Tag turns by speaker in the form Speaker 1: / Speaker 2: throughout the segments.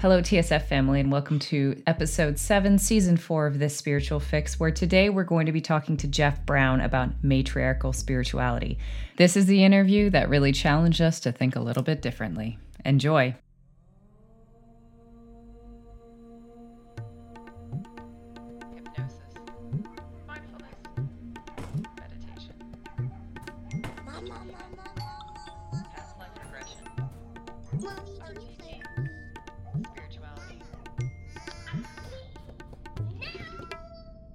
Speaker 1: Hello, TSF family, and welcome to episode seven, season four of This Spiritual Fix, where today we're going to be talking to Jeff Brown about matriarchal spirituality. This is the interview that really challenged us to think a little bit differently. Enjoy.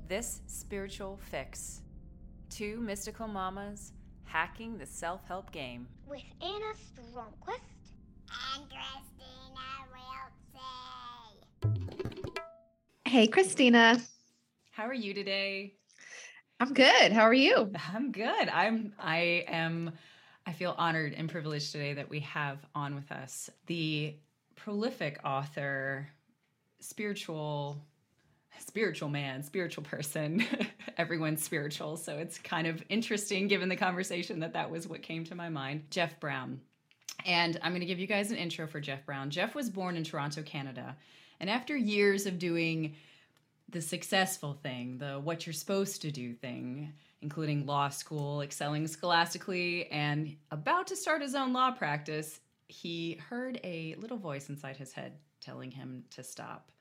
Speaker 1: This Spiritual Fix. Two mystical mamas hacking the self help game.
Speaker 2: With Anna Stromquist and Christina Wiltsey.
Speaker 3: Hey, Christina.
Speaker 1: How are you today?
Speaker 3: I'm good. How are you?
Speaker 1: I'm good. I'm I am I feel honored and privileged today that we have on with us the prolific author, spiritual spiritual man, spiritual person. Everyone's spiritual. So it's kind of interesting given the conversation that that was what came to my mind. Jeff Brown. And I'm going to give you guys an intro for Jeff Brown. Jeff was born in Toronto, Canada. And after years of doing the successful thing, the what you're supposed to do thing, including law school, excelling scholastically, and about to start his own law practice, he heard a little voice inside his head telling him to stop.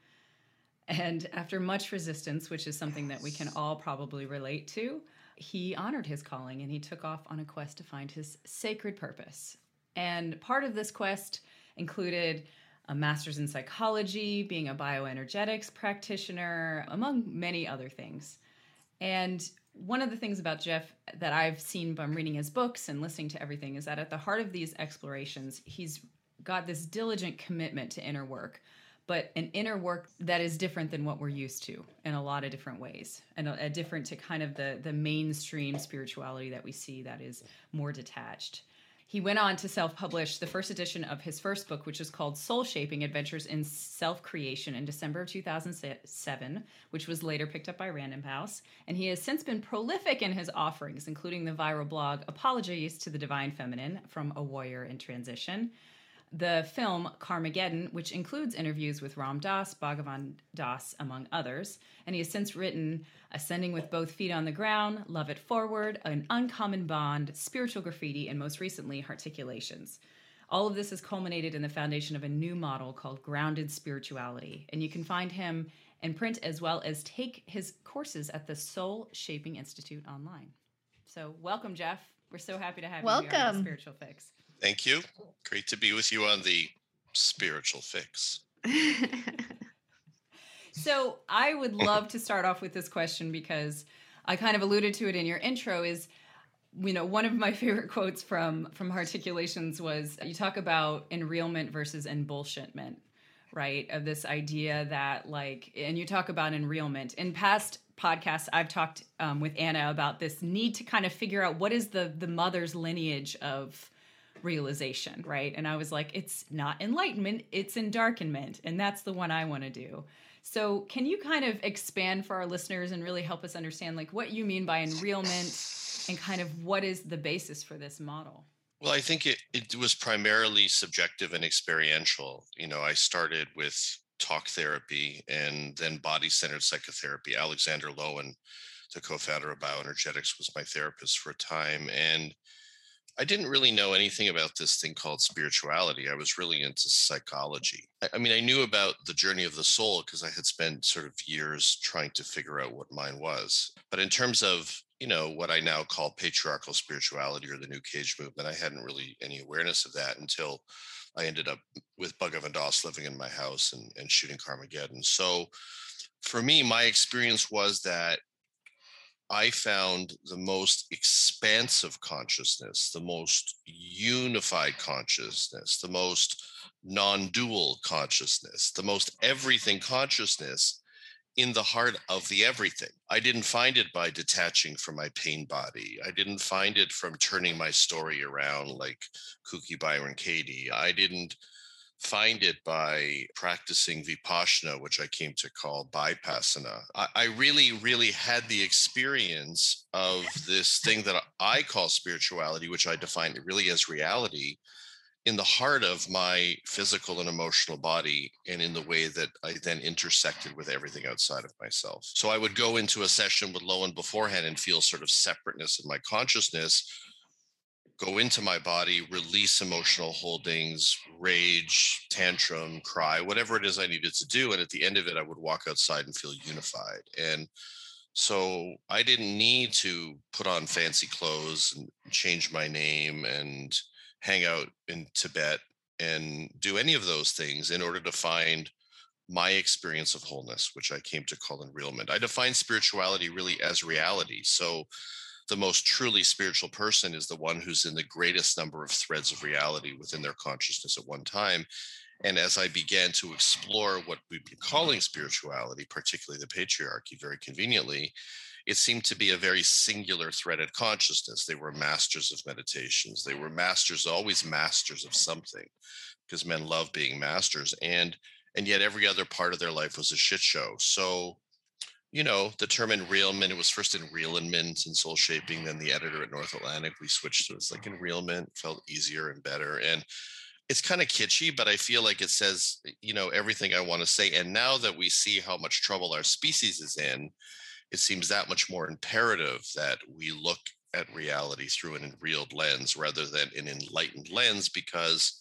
Speaker 1: And after much resistance, which is something that we can all probably relate to, he honored his calling and he took off on a quest to find his sacred purpose. And part of this quest included a master's in psychology, being a bioenergetics practitioner, among many other things. And one of the things about Jeff that I've seen from reading his books and listening to everything is that at the heart of these explorations, he's got this diligent commitment to inner work but an inner work that is different than what we're used to in a lot of different ways and a, a, different to kind of the the mainstream spirituality that we see that is more detached. He went on to self-publish the first edition of his first book which is called soul shaping adventures in self-creation in december of 2007 which was later picked up by random house. And he has since been prolific in his offerings including the viral blog apologies to the divine feminine from a warrior in transition the film Karmageddon, which includes interviews with Ram Dass, Bhagavan Das, among others. And he has since written Ascending with Both Feet on the Ground, Love It Forward, An Uncommon Bond, Spiritual Graffiti, and most recently, Articulations. All of this has culminated in the foundation of a new model called Grounded Spirituality. And you can find him in print as well as take his courses at the Soul Shaping Institute online. So, welcome, Jeff. We're so happy to have
Speaker 3: welcome.
Speaker 1: you here on Spiritual Fix.
Speaker 4: Thank you. Great to be with you on the spiritual fix.
Speaker 1: so, I would love to start off with this question because I kind of alluded to it in your intro is you know one of my favorite quotes from from articulations was you talk about enrealment versus embullshitment right of this idea that like and you talk about enrealment in past podcasts i've talked um, with anna about this need to kind of figure out what is the the mother's lineage of realization, right? And I was like, it's not enlightenment, it's endarkenment. And that's the one I want to do. So, can you kind of expand for our listeners and really help us understand like what you mean by enrealment and kind of what is the basis for this model?
Speaker 4: Well, I think it, it was primarily subjective and experiential. You know, I started with talk therapy and then body centered psychotherapy. Alexander Lowen, the co founder of Bioenergetics, was my therapist for a time. And I didn't really know anything about this thing called spirituality. I was really into psychology. I, I mean, I knew about the journey of the soul because I had spent sort of years trying to figure out what mine was. But in terms of you know what I now call patriarchal spirituality or the New Cage movement, I hadn't really any awareness of that until I ended up with Bhagavan Das living in my house and, and shooting Karmageddon. So for me, my experience was that I found the most expansive consciousness, the most unified consciousness, the most non dual consciousness, the most everything consciousness in the heart of the everything. I didn't find it by detaching from my pain body. I didn't find it from turning my story around like Kuki Byron Katie. I didn't find it by practicing vipassana, which I came to call bypassana. I, I, really, really had the experience of this thing that I call spirituality, which I define really as reality, in the heart of my physical and emotional body, and in the way that I then intersected with everything outside of myself. So I would go into a session with Lowen beforehand and feel sort of separateness in my consciousness go into my body, release emotional holdings, rage, tantrum, cry, whatever it is I needed to do. And at the end of it, I would walk outside and feel unified. And so I didn't need to put on fancy clothes and change my name and hang out in Tibet and do any of those things in order to find my experience of wholeness, which I came to call enrealment. I define spirituality really as reality. So the most truly spiritual person is the one who's in the greatest number of threads of reality within their consciousness at one time. And as I began to explore what we've been calling spirituality, particularly the patriarchy, very conveniently, it seemed to be a very singular threaded consciousness. They were masters of meditations. They were masters, always masters of something, because men love being masters. And and yet every other part of their life was a shit show. So you know, the term enrealment, it was first in enrealment and soul shaping, then the editor at North Atlantic, we switched to it's like "in enrealment, felt easier and better. And it's kind of kitschy, but I feel like it says, eh, you know, everything I want to say. And now that we see how much trouble our species is in, it seems that much more imperative that we look at reality through an enrealed lens rather than an enlightened lens because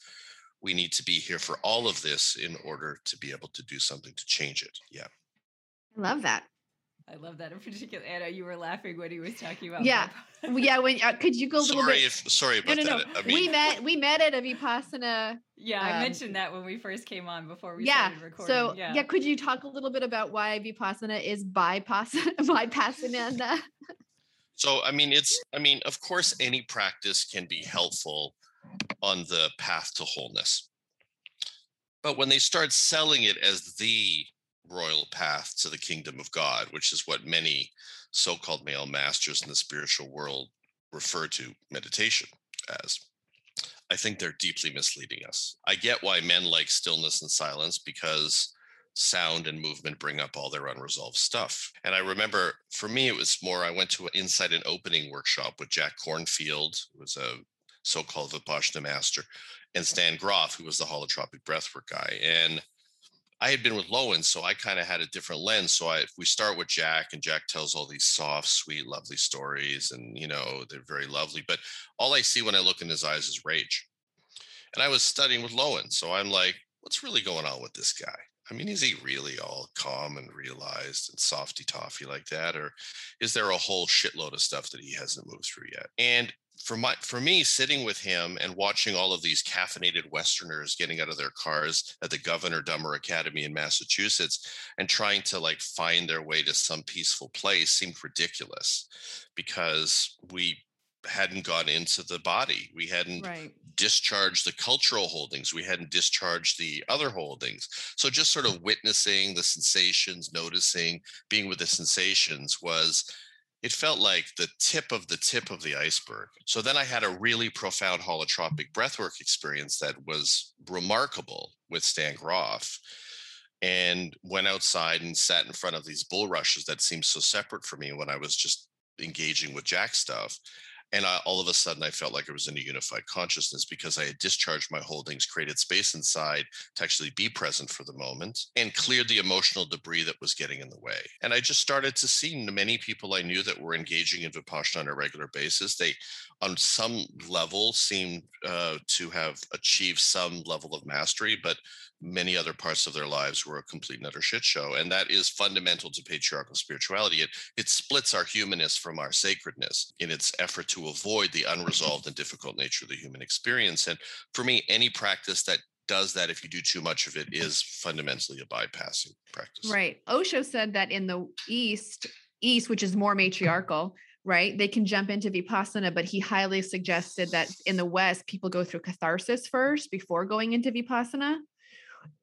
Speaker 4: we need to be here for all of this in order to be able to do something to change it. Yeah.
Speaker 3: I love that.
Speaker 1: I love that in particular. Anna, you were laughing when he was talking about.
Speaker 3: Yeah, yeah. When uh, could you go a little
Speaker 4: sorry
Speaker 3: bit?
Speaker 4: If, sorry about
Speaker 3: no, no, no.
Speaker 4: that. I
Speaker 3: mean, we met. We met at a vipassana.
Speaker 1: Yeah, I um, mentioned that when we first came on before we
Speaker 3: yeah,
Speaker 1: started recording.
Speaker 3: So yeah. yeah, could you talk a little bit about why vipassana is bypassana? bypassana.
Speaker 4: so I mean, it's. I mean, of course, any practice can be helpful on the path to wholeness, but when they start selling it as the royal path to the kingdom of God, which is what many so called male masters in the spiritual world refer to meditation as. I think they're deeply misleading us. I get why men like stillness and silence because sound and movement bring up all their unresolved stuff. And I remember for me, it was more I went to an insight and opening workshop with Jack Kornfield, who was a so called Vipassana master, and Stan Grof, who was the holotropic breathwork guy. And I had been with Lowen, so I kind of had a different lens. So I, we start with Jack, and Jack tells all these soft, sweet, lovely stories, and you know they're very lovely. But all I see when I look in his eyes is rage. And I was studying with Lowen, so I'm like, what's really going on with this guy? I mean, is he really all calm and realized and softy toffy like that, or is there a whole shitload of stuff that he hasn't moved through yet? And for my for me sitting with him and watching all of these caffeinated westerners getting out of their cars at the governor dummer academy in massachusetts and trying to like find their way to some peaceful place seemed ridiculous because we hadn't gone into the body. We hadn't right. discharged the cultural holdings. We hadn't discharged the other holdings. So just sort of witnessing the sensations noticing being with the sensations was it felt like the tip of the tip of the iceberg. So then I had a really profound holotropic breathwork experience that was remarkable with Stan Grof and went outside and sat in front of these bulrushes that seemed so separate for me when I was just engaging with Jack stuff. And I, all of a sudden, I felt like I was in a unified consciousness because I had discharged my holdings, created space inside to actually be present for the moment, and cleared the emotional debris that was getting in the way. And I just started to see many people I knew that were engaging in Vipassana on a regular basis. They, on some level, seemed uh, to have achieved some level of mastery, but many other parts of their lives were a complete and utter shit show. And that is fundamental to patriarchal spirituality. It, it splits our humanness from our sacredness in its effort to avoid the unresolved and difficult nature of the human experience. And for me, any practice that does that if you do too much of it is fundamentally a bypassing practice.
Speaker 3: Right. Osho said that in the East, East, which is more matriarchal, right? They can jump into Vipassana, but he highly suggested that in the West, people go through catharsis first before going into Vipassana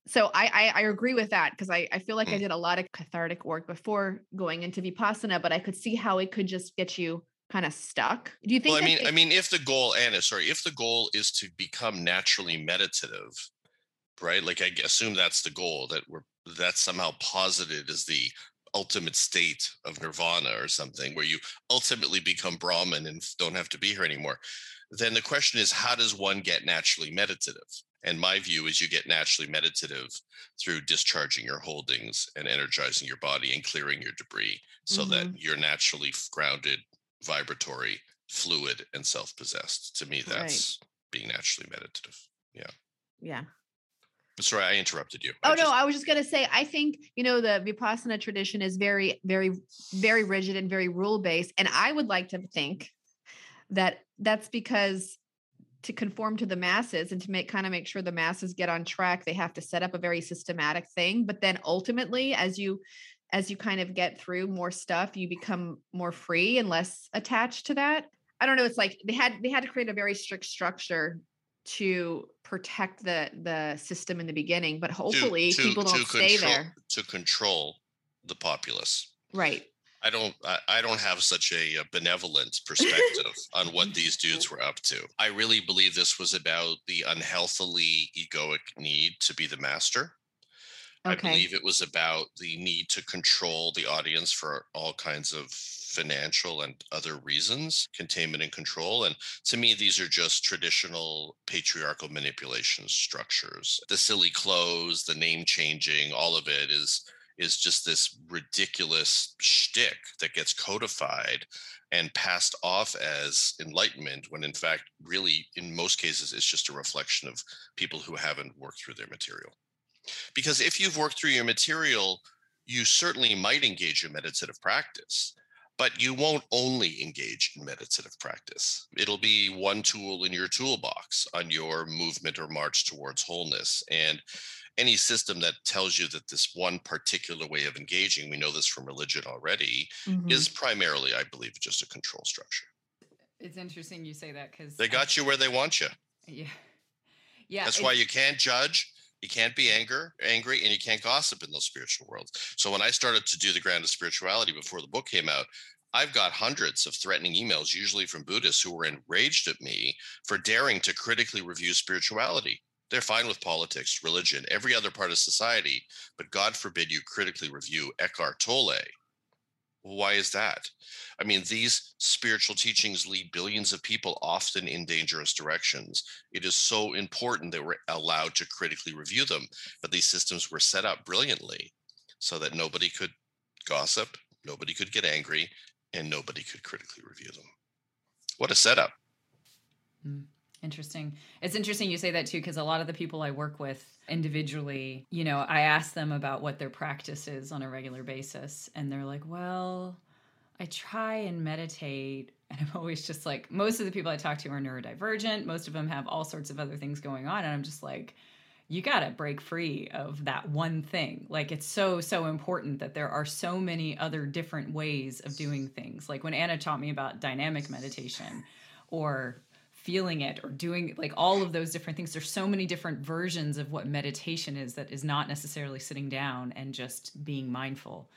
Speaker 3: so I, I, I agree with that because I, I feel like mm. I did a lot of cathartic work before going into vipassana, but I could see how it could just get you kind of stuck. Do you think?
Speaker 4: Well, I mean, it, I mean, if the goal, Anna, sorry, if the goal is to become naturally meditative, right? Like I assume that's the goal that we're that's somehow posited as the ultimate state of nirvana or something where you ultimately become brahman and don't have to be here anymore then the question is how does one get naturally meditative and my view is you get naturally meditative through discharging your holdings and energizing your body and clearing your debris so mm-hmm. that you're naturally grounded, vibratory, fluid, and self possessed. To me, that's right. being naturally meditative. Yeah.
Speaker 3: Yeah.
Speaker 4: Sorry, I interrupted you.
Speaker 3: Oh I just... no, I was just gonna say. I think you know the vipassana tradition is very, very, very rigid and very rule based, and I would like to think that that's because to conform to the masses and to make kind of make sure the masses get on track they have to set up a very systematic thing but then ultimately as you as you kind of get through more stuff you become more free and less attached to that. I don't know it's like they had they had to create a very strict structure to protect the the system in the beginning but hopefully to, to, people don't stay
Speaker 4: control,
Speaker 3: there.
Speaker 4: to control the populace.
Speaker 3: Right
Speaker 4: I don't I don't have such a, a benevolent perspective on what these dudes were up to. I really believe this was about the unhealthily egoic need to be the master. Okay. I believe it was about the need to control the audience for all kinds of financial and other reasons, containment and control. And to me, these are just traditional patriarchal manipulation structures. The silly clothes, the name changing, all of it is is just this ridiculous shtick that gets codified and passed off as enlightenment when in fact really in most cases it's just a reflection of people who haven't worked through their material because if you've worked through your material you certainly might engage in meditative practice but you won't only engage in meditative practice. It'll be one tool in your toolbox on your movement or march towards wholeness. And any system that tells you that this one particular way of engaging, we know this from religion already, mm-hmm. is primarily, I believe, just a control structure.
Speaker 1: It's interesting you say that because
Speaker 4: they got I, you where they want you.
Speaker 1: Yeah. Yeah.
Speaker 4: That's why you can't judge. You can't be anger, angry, and you can't gossip in those spiritual worlds. So when I started to do the Grounded Spirituality before the book came out, I've got hundreds of threatening emails, usually from Buddhists who were enraged at me for daring to critically review spirituality. They're fine with politics, religion, every other part of society, but God forbid you critically review Eckhart Tolle. why is that? I mean, these spiritual teachings lead billions of people often in dangerous directions. It is so important that we're allowed to critically review them, but these systems were set up brilliantly so that nobody could gossip, nobody could get angry, and nobody could critically review them. What a setup.
Speaker 1: Mm. Interesting. It's interesting you say that too, because a lot of the people I work with individually, you know, I ask them about what their practice is on a regular basis. And they're like, well, I try and meditate. And I'm always just like, most of the people I talk to are neurodivergent. Most of them have all sorts of other things going on. And I'm just like, you got to break free of that one thing. Like it's so, so important that there are so many other different ways of doing things. Like when Anna taught me about dynamic meditation or feeling it or doing like all of those different things. There's so many different versions of what meditation is that is not necessarily sitting down and just being mindful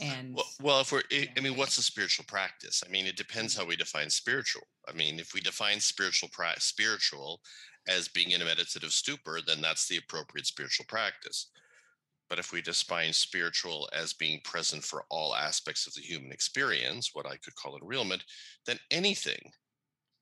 Speaker 1: and
Speaker 4: well, well if we're i mean what's a spiritual practice? I mean it depends how we define spiritual. I mean if we define spiritual spiritual as being in a meditative stupor then that's the appropriate spiritual practice. But if we define spiritual as being present for all aspects of the human experience what i could call enrealment then anything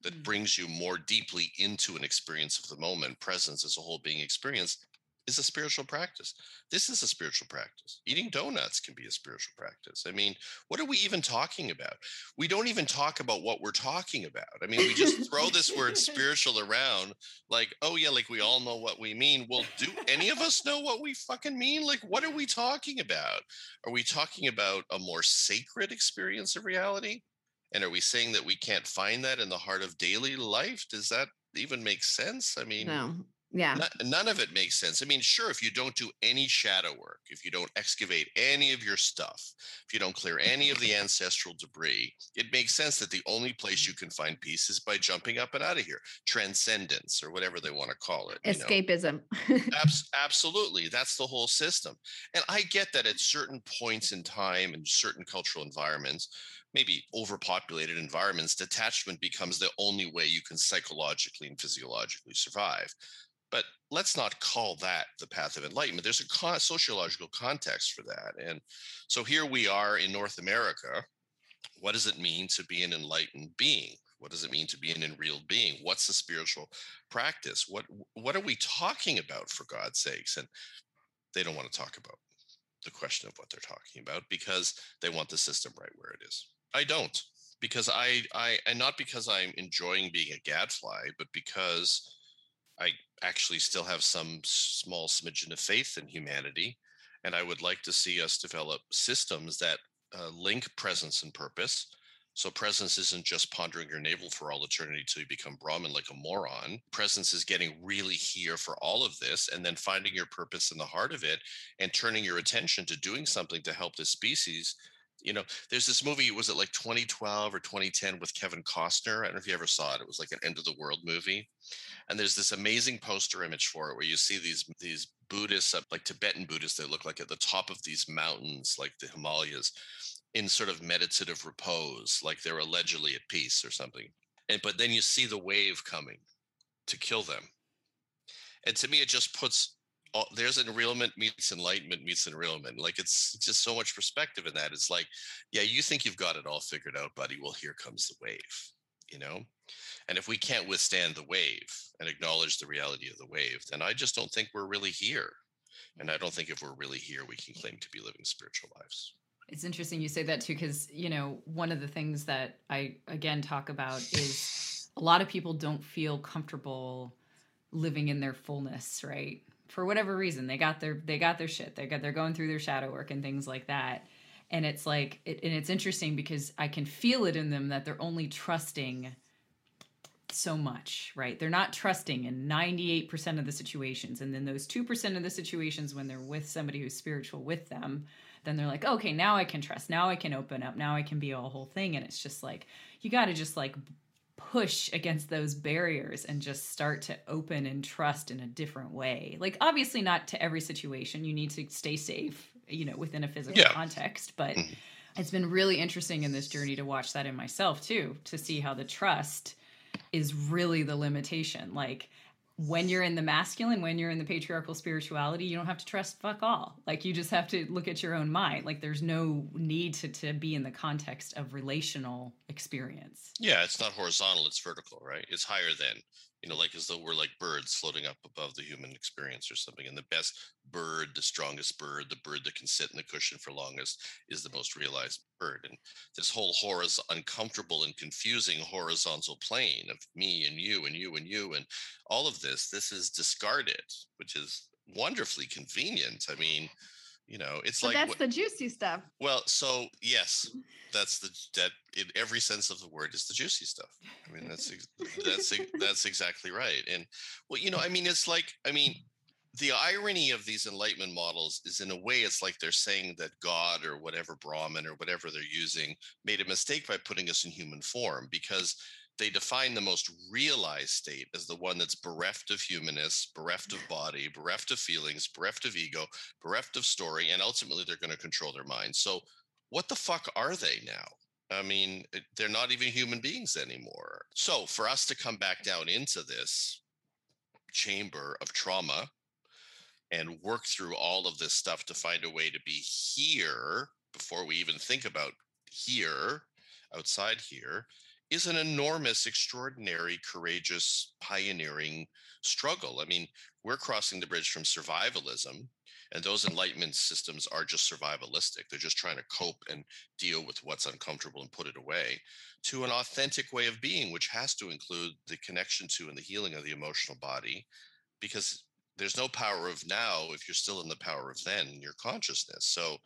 Speaker 4: that
Speaker 1: Mm.
Speaker 4: brings you more deeply into an experience of the moment, presence as a whole being experienced, is a spiritual practice. This is a spiritual practice. Eating donuts can be a spiritual practice. I mean, what are we even talking about? We don't even talk about what we're talking about. I mean, we just throw this word spiritual around like, oh, yeah, like we all know what we mean. Well, do any of us know what we fucking mean? Like, what are we talking about? Are we talking about a more sacred experience of reality? And are we saying that we can't find that in the heart of daily life? Does that even make sense? I mean,
Speaker 3: no. Yeah.
Speaker 4: no- none of it makes sense. I mean, sure, if you don't do any shadow work, if you don't excavate any of your stuff, if you don't clear any of the ancestral debris, it makes sense that the only place you mm. can find peace is by jumping up and out of here. Transcendence, or whatever they want to call it. you know.
Speaker 3: Escapism.
Speaker 4: Abs- absolutely. That's the whole system. And I get that at certain points in time and certain cultural environments, maybe overpopulated environments, detachment becomes the only way you can psychologically and physiologically survive. But let's not call that the path of enlightenment. There's a con- sociological context for that. And so here we are in North America. What does it mean to be an enlightened being? What does it mean to be an enrealed being? What's the spiritual practice? What what are we talking about for God's sakes? And they don't want to talk about the question of what they're talking about because they want the system right where it is. I don't because I I and not because I'm enjoying being a gadfly, but because I actually still have some small smidgen of faith in humanity, and I would like to see us develop systems that uh, link presence and purpose. So presence isn't just pondering your navel for all eternity till you become Brahman like a moron. Presence is getting really here for all of this, and then finding your purpose in the heart of it, and turning your attention to doing something to help the species you know, there's this movie, was it like 2012 or 2010 with Kevin Costner? I don't know if you ever saw it. It was like an end of the world movie. And there's this amazing poster image for it where you see these these Buddhists, uh, like Tibetan Buddhists, they look like at the top of these mountains, like the Himalayas, in sort of meditative repose, like they're allegedly at peace or something. And but then you see the wave coming to kill them. And to me, it just puts all, there's enrealment meets enlightenment meets enrealment. Like it's just so much perspective in that. It's like, yeah, you think you've got it all figured out, buddy. Well, here comes the wave, you know? And if we can't withstand the wave and acknowledge the reality of the wave, then I just don't think we're really here. And I don't think if we're really here, we can claim to be living spiritual lives.
Speaker 1: It's interesting you say that too, because you know one of the things that I again talk about is a lot of people don't feel comfortable living in their fullness, right? For whatever reason, they got their they got their shit. They got they're going through their shadow work and things like that. And it's like, it, and it's interesting because I can feel it in them that they're only trusting so much, right? They're not trusting in 98% of the situations. And then those 2% of the situations when they're with somebody who's spiritual with them, then they're like, okay, now I can trust. Now I can open up. Now I can be a whole thing. And it's just like, you got to just like push against those barriers and just start to open and trust in a different way. Like, obviously, not to every situation. You need to stay safe, you know, within a physical
Speaker 4: Yeah.
Speaker 1: context. But
Speaker 4: Mhm.
Speaker 1: it's been really interesting in this journey to watch that in myself too, to see how the trust is really the limitation. Like, when you're in the masculine, when you're in the patriarchal spirituality, you don't have to trust fuck all. Like you just have to look at your own mind. Like there's no need to to be in the context of relational experience.
Speaker 4: Yeah, it's not horizontal, it's vertical, right? It's higher than, you know, like as though we're like birds floating up above the human experience or something. And the best bird, the strongest bird, the bird that can sit in the cushion for longest is the most realized bird. And this whole horizontal, uncomfortable and confusing horizontal plane of me and you and you and you and all of this, this is discarded, which is wonderfully convenient. I mean, you know, it's
Speaker 3: But
Speaker 4: like
Speaker 3: that's
Speaker 4: what-
Speaker 3: the juicy stuff.
Speaker 4: well, so yes, that's the that in every sense of the word is the juicy stuff. I mean, that's that's that's exactly right. And well, you know, I mean, it's like I mean, the irony of these enlightenment models is in a way it's like they're saying that God or whatever Brahman or whatever they're using made a mistake by putting us in human form because they define the most realized state as the one that's bereft of humanness, bereft of body, bereft of feelings, bereft of ego, bereft of story, and ultimately they're going to control their mind. So, what the fuck are they now? I mean, eh, they're not even human beings anymore. So, for us to come back down into this chamber of trauma and work through all of this stuff to find a way to be here before we even think about here, outside here, is an enormous, extraordinary, courageous, pioneering struggle. I mean, we're crossing the bridge from survivalism, and those enlightenment systems are just survivalistic. They're just trying to cope and deal with what's uncomfortable and put it away, to an authentic way of being, which has to include the connection to and the healing of the emotional body, because there's no power of now if you're still in the power of then your consciousness. So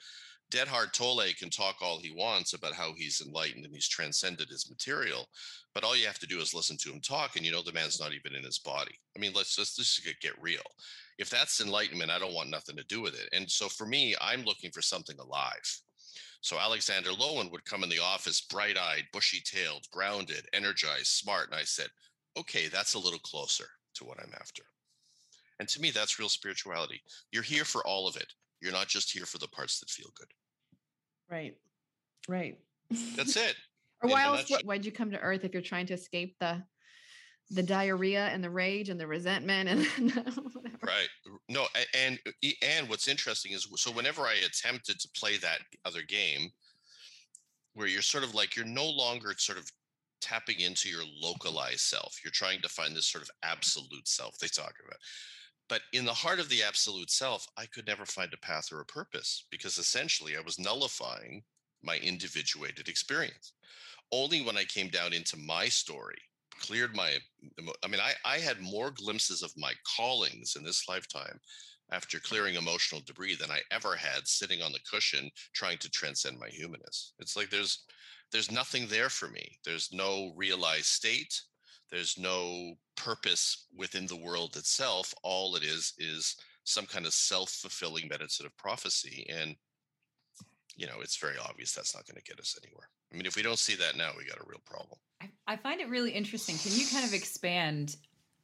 Speaker 4: Deadhard Tolle can talk all he wants about how he's enlightened and he's transcended his material, but all you have to do is listen to him talk, and you know the man's not even in his body. I mean, let's just let's just get real. If that's enlightenment, I don't want nothing to do with it. And so for me, I'm looking for something alive. So Alexander Lowen would come in the office, bright-eyed, bushy-tailed, grounded, energized, smart, and I said, "Okay, that's a little closer to what I'm after." And to me, that's real spirituality. You're here for all of it. You're not just here for the parts that feel good.
Speaker 3: Right. Right.
Speaker 4: That's it.
Speaker 3: or why else
Speaker 4: nutshell.
Speaker 3: wh- why'd you come to earth if you're trying to escape the the diarrhea and the rage and the resentment and whatever.
Speaker 4: Right. No, and uh, e- and what's interesting is so whenever I attempted to play that other game where you're sort of like you're no longer sort of tapping into your localized self. You're trying to find this sort of absolute self they talk about. But in the heart of the absolute self, I could never find a path or a purpose because essentially I was nullifying my individuated experience. Only when I came down into my story, cleared my, I mean, I, I had more glimpses of my callings in this lifetime after clearing emotional debris than I ever had sitting on the cushion trying to transcend my humanness. It's like there's, there's nothing there for me. There's no realized state. There's no purpose within the world itself. All it is is some kind of self-fulfilling meditative prophecy. And you know, it's very obvious that's not going to get us anywhere. I mean, if we don't see that now, we got a real problem.
Speaker 1: I, I find it really interesting. Can you kind of expand?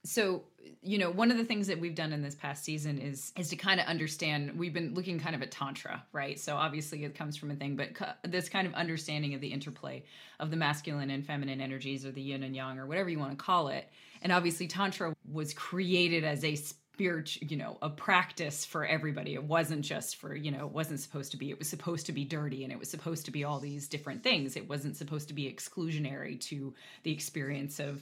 Speaker 1: So, you know, one of the things that we've done in this past season is is to kind of understand. We've been looking kind of at tantra, right? So obviously it comes from a thing, but this kind of understanding of the interplay of the masculine and feminine energies, or the yin and yang, or whatever you want to call it. And obviously, tantra was created as a spiritual, you know, a practice for everybody. It wasn't just for, you know, it wasn't supposed to be. It was supposed to be dirty, and it was supposed to be all these different things. It wasn't supposed to be exclusionary to the experience of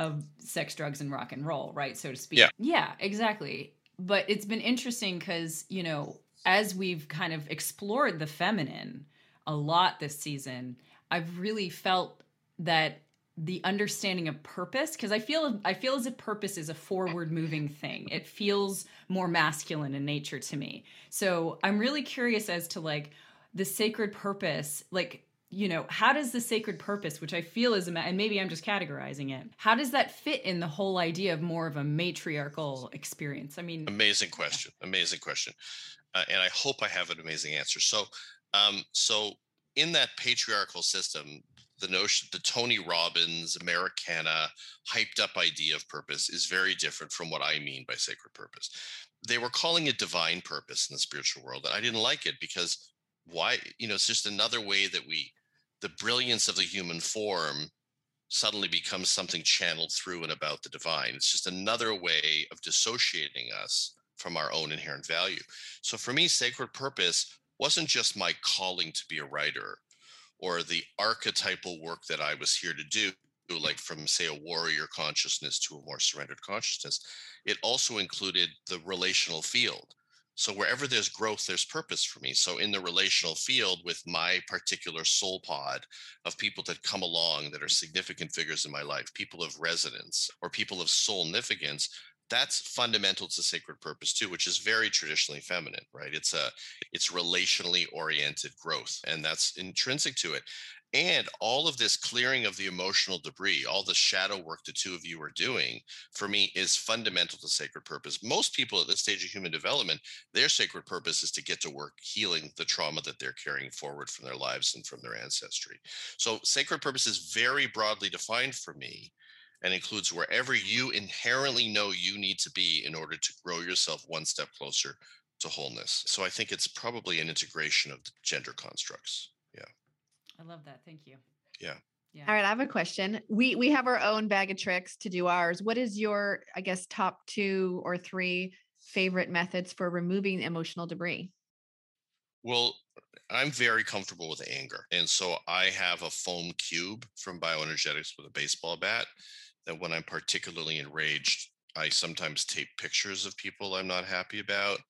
Speaker 1: of sex, drugs, and rock and roll, right? So to speak.
Speaker 4: Yeah.
Speaker 1: Yeah, exactly. But it's been interesting because, you know, as we've kind of explored the feminine a lot this season, I've really felt that the understanding of purpose because I feel I feel as if purpose is a forward moving thing. It feels more masculine in nature to me. So I'm really curious as to like the sacred purpose, like you know, how does the sacred purpose, which I feel is, and maybe I'm just categorizing it, how does that fit in the whole idea of more of a matriarchal experience? I mean,
Speaker 4: Amazing question. Amazing question. Uh, and I hope I have an amazing answer. So, um, so in that patriarchal system, the notion, the Tony Robbins, Americana, hyped up idea of purpose is very different from what I mean by sacred purpose. They were calling it divine purpose in the spiritual world. And I didn't like it because why, you know, it's just another way that we, the brilliance of the human form suddenly becomes something channeled through and about the divine. It's just another way of dissociating us from our own inherent value. So for me, sacred purpose wasn't just my calling to be a writer or the archetypal work that I was here to do, like from, say, a warrior consciousness to a more surrendered consciousness. It also included the relational field. So wherever there's growth, there's purpose for me. So in the relational field with my particular soul pod of people that come along that are significant figures in my life, people of resonance or people of soul significance, that's fundamental to sacred purpose too, which is very traditionally feminine, right? It's a it's relationally oriented growth, and that's intrinsic to it. And all of this clearing of the emotional debris, all the shadow work the two of you are doing, for me, is fundamental to sacred purpose. Most people at this stage of human development, their sacred purpose is to get to work healing the trauma that they're carrying forward from their lives and from their ancestry. So, sacred purpose is very broadly defined for me and includes wherever you inherently know you need to be in order to grow yourself one step closer to wholeness. So, I think it's probably an integration of the gender constructs. Yeah.
Speaker 1: I love that. Thank you.
Speaker 4: Yeah.
Speaker 1: Yeah.
Speaker 3: All right, I have a question. We we have our own bag of tricks to do ours. What is your, I guess, top two or three favorite methods for removing emotional debris?
Speaker 4: Well, I'm very comfortable with anger. And so I have a foam cube from bioenergetics with a baseball bat that when I'm particularly enraged, I sometimes take pictures of people I'm not happy about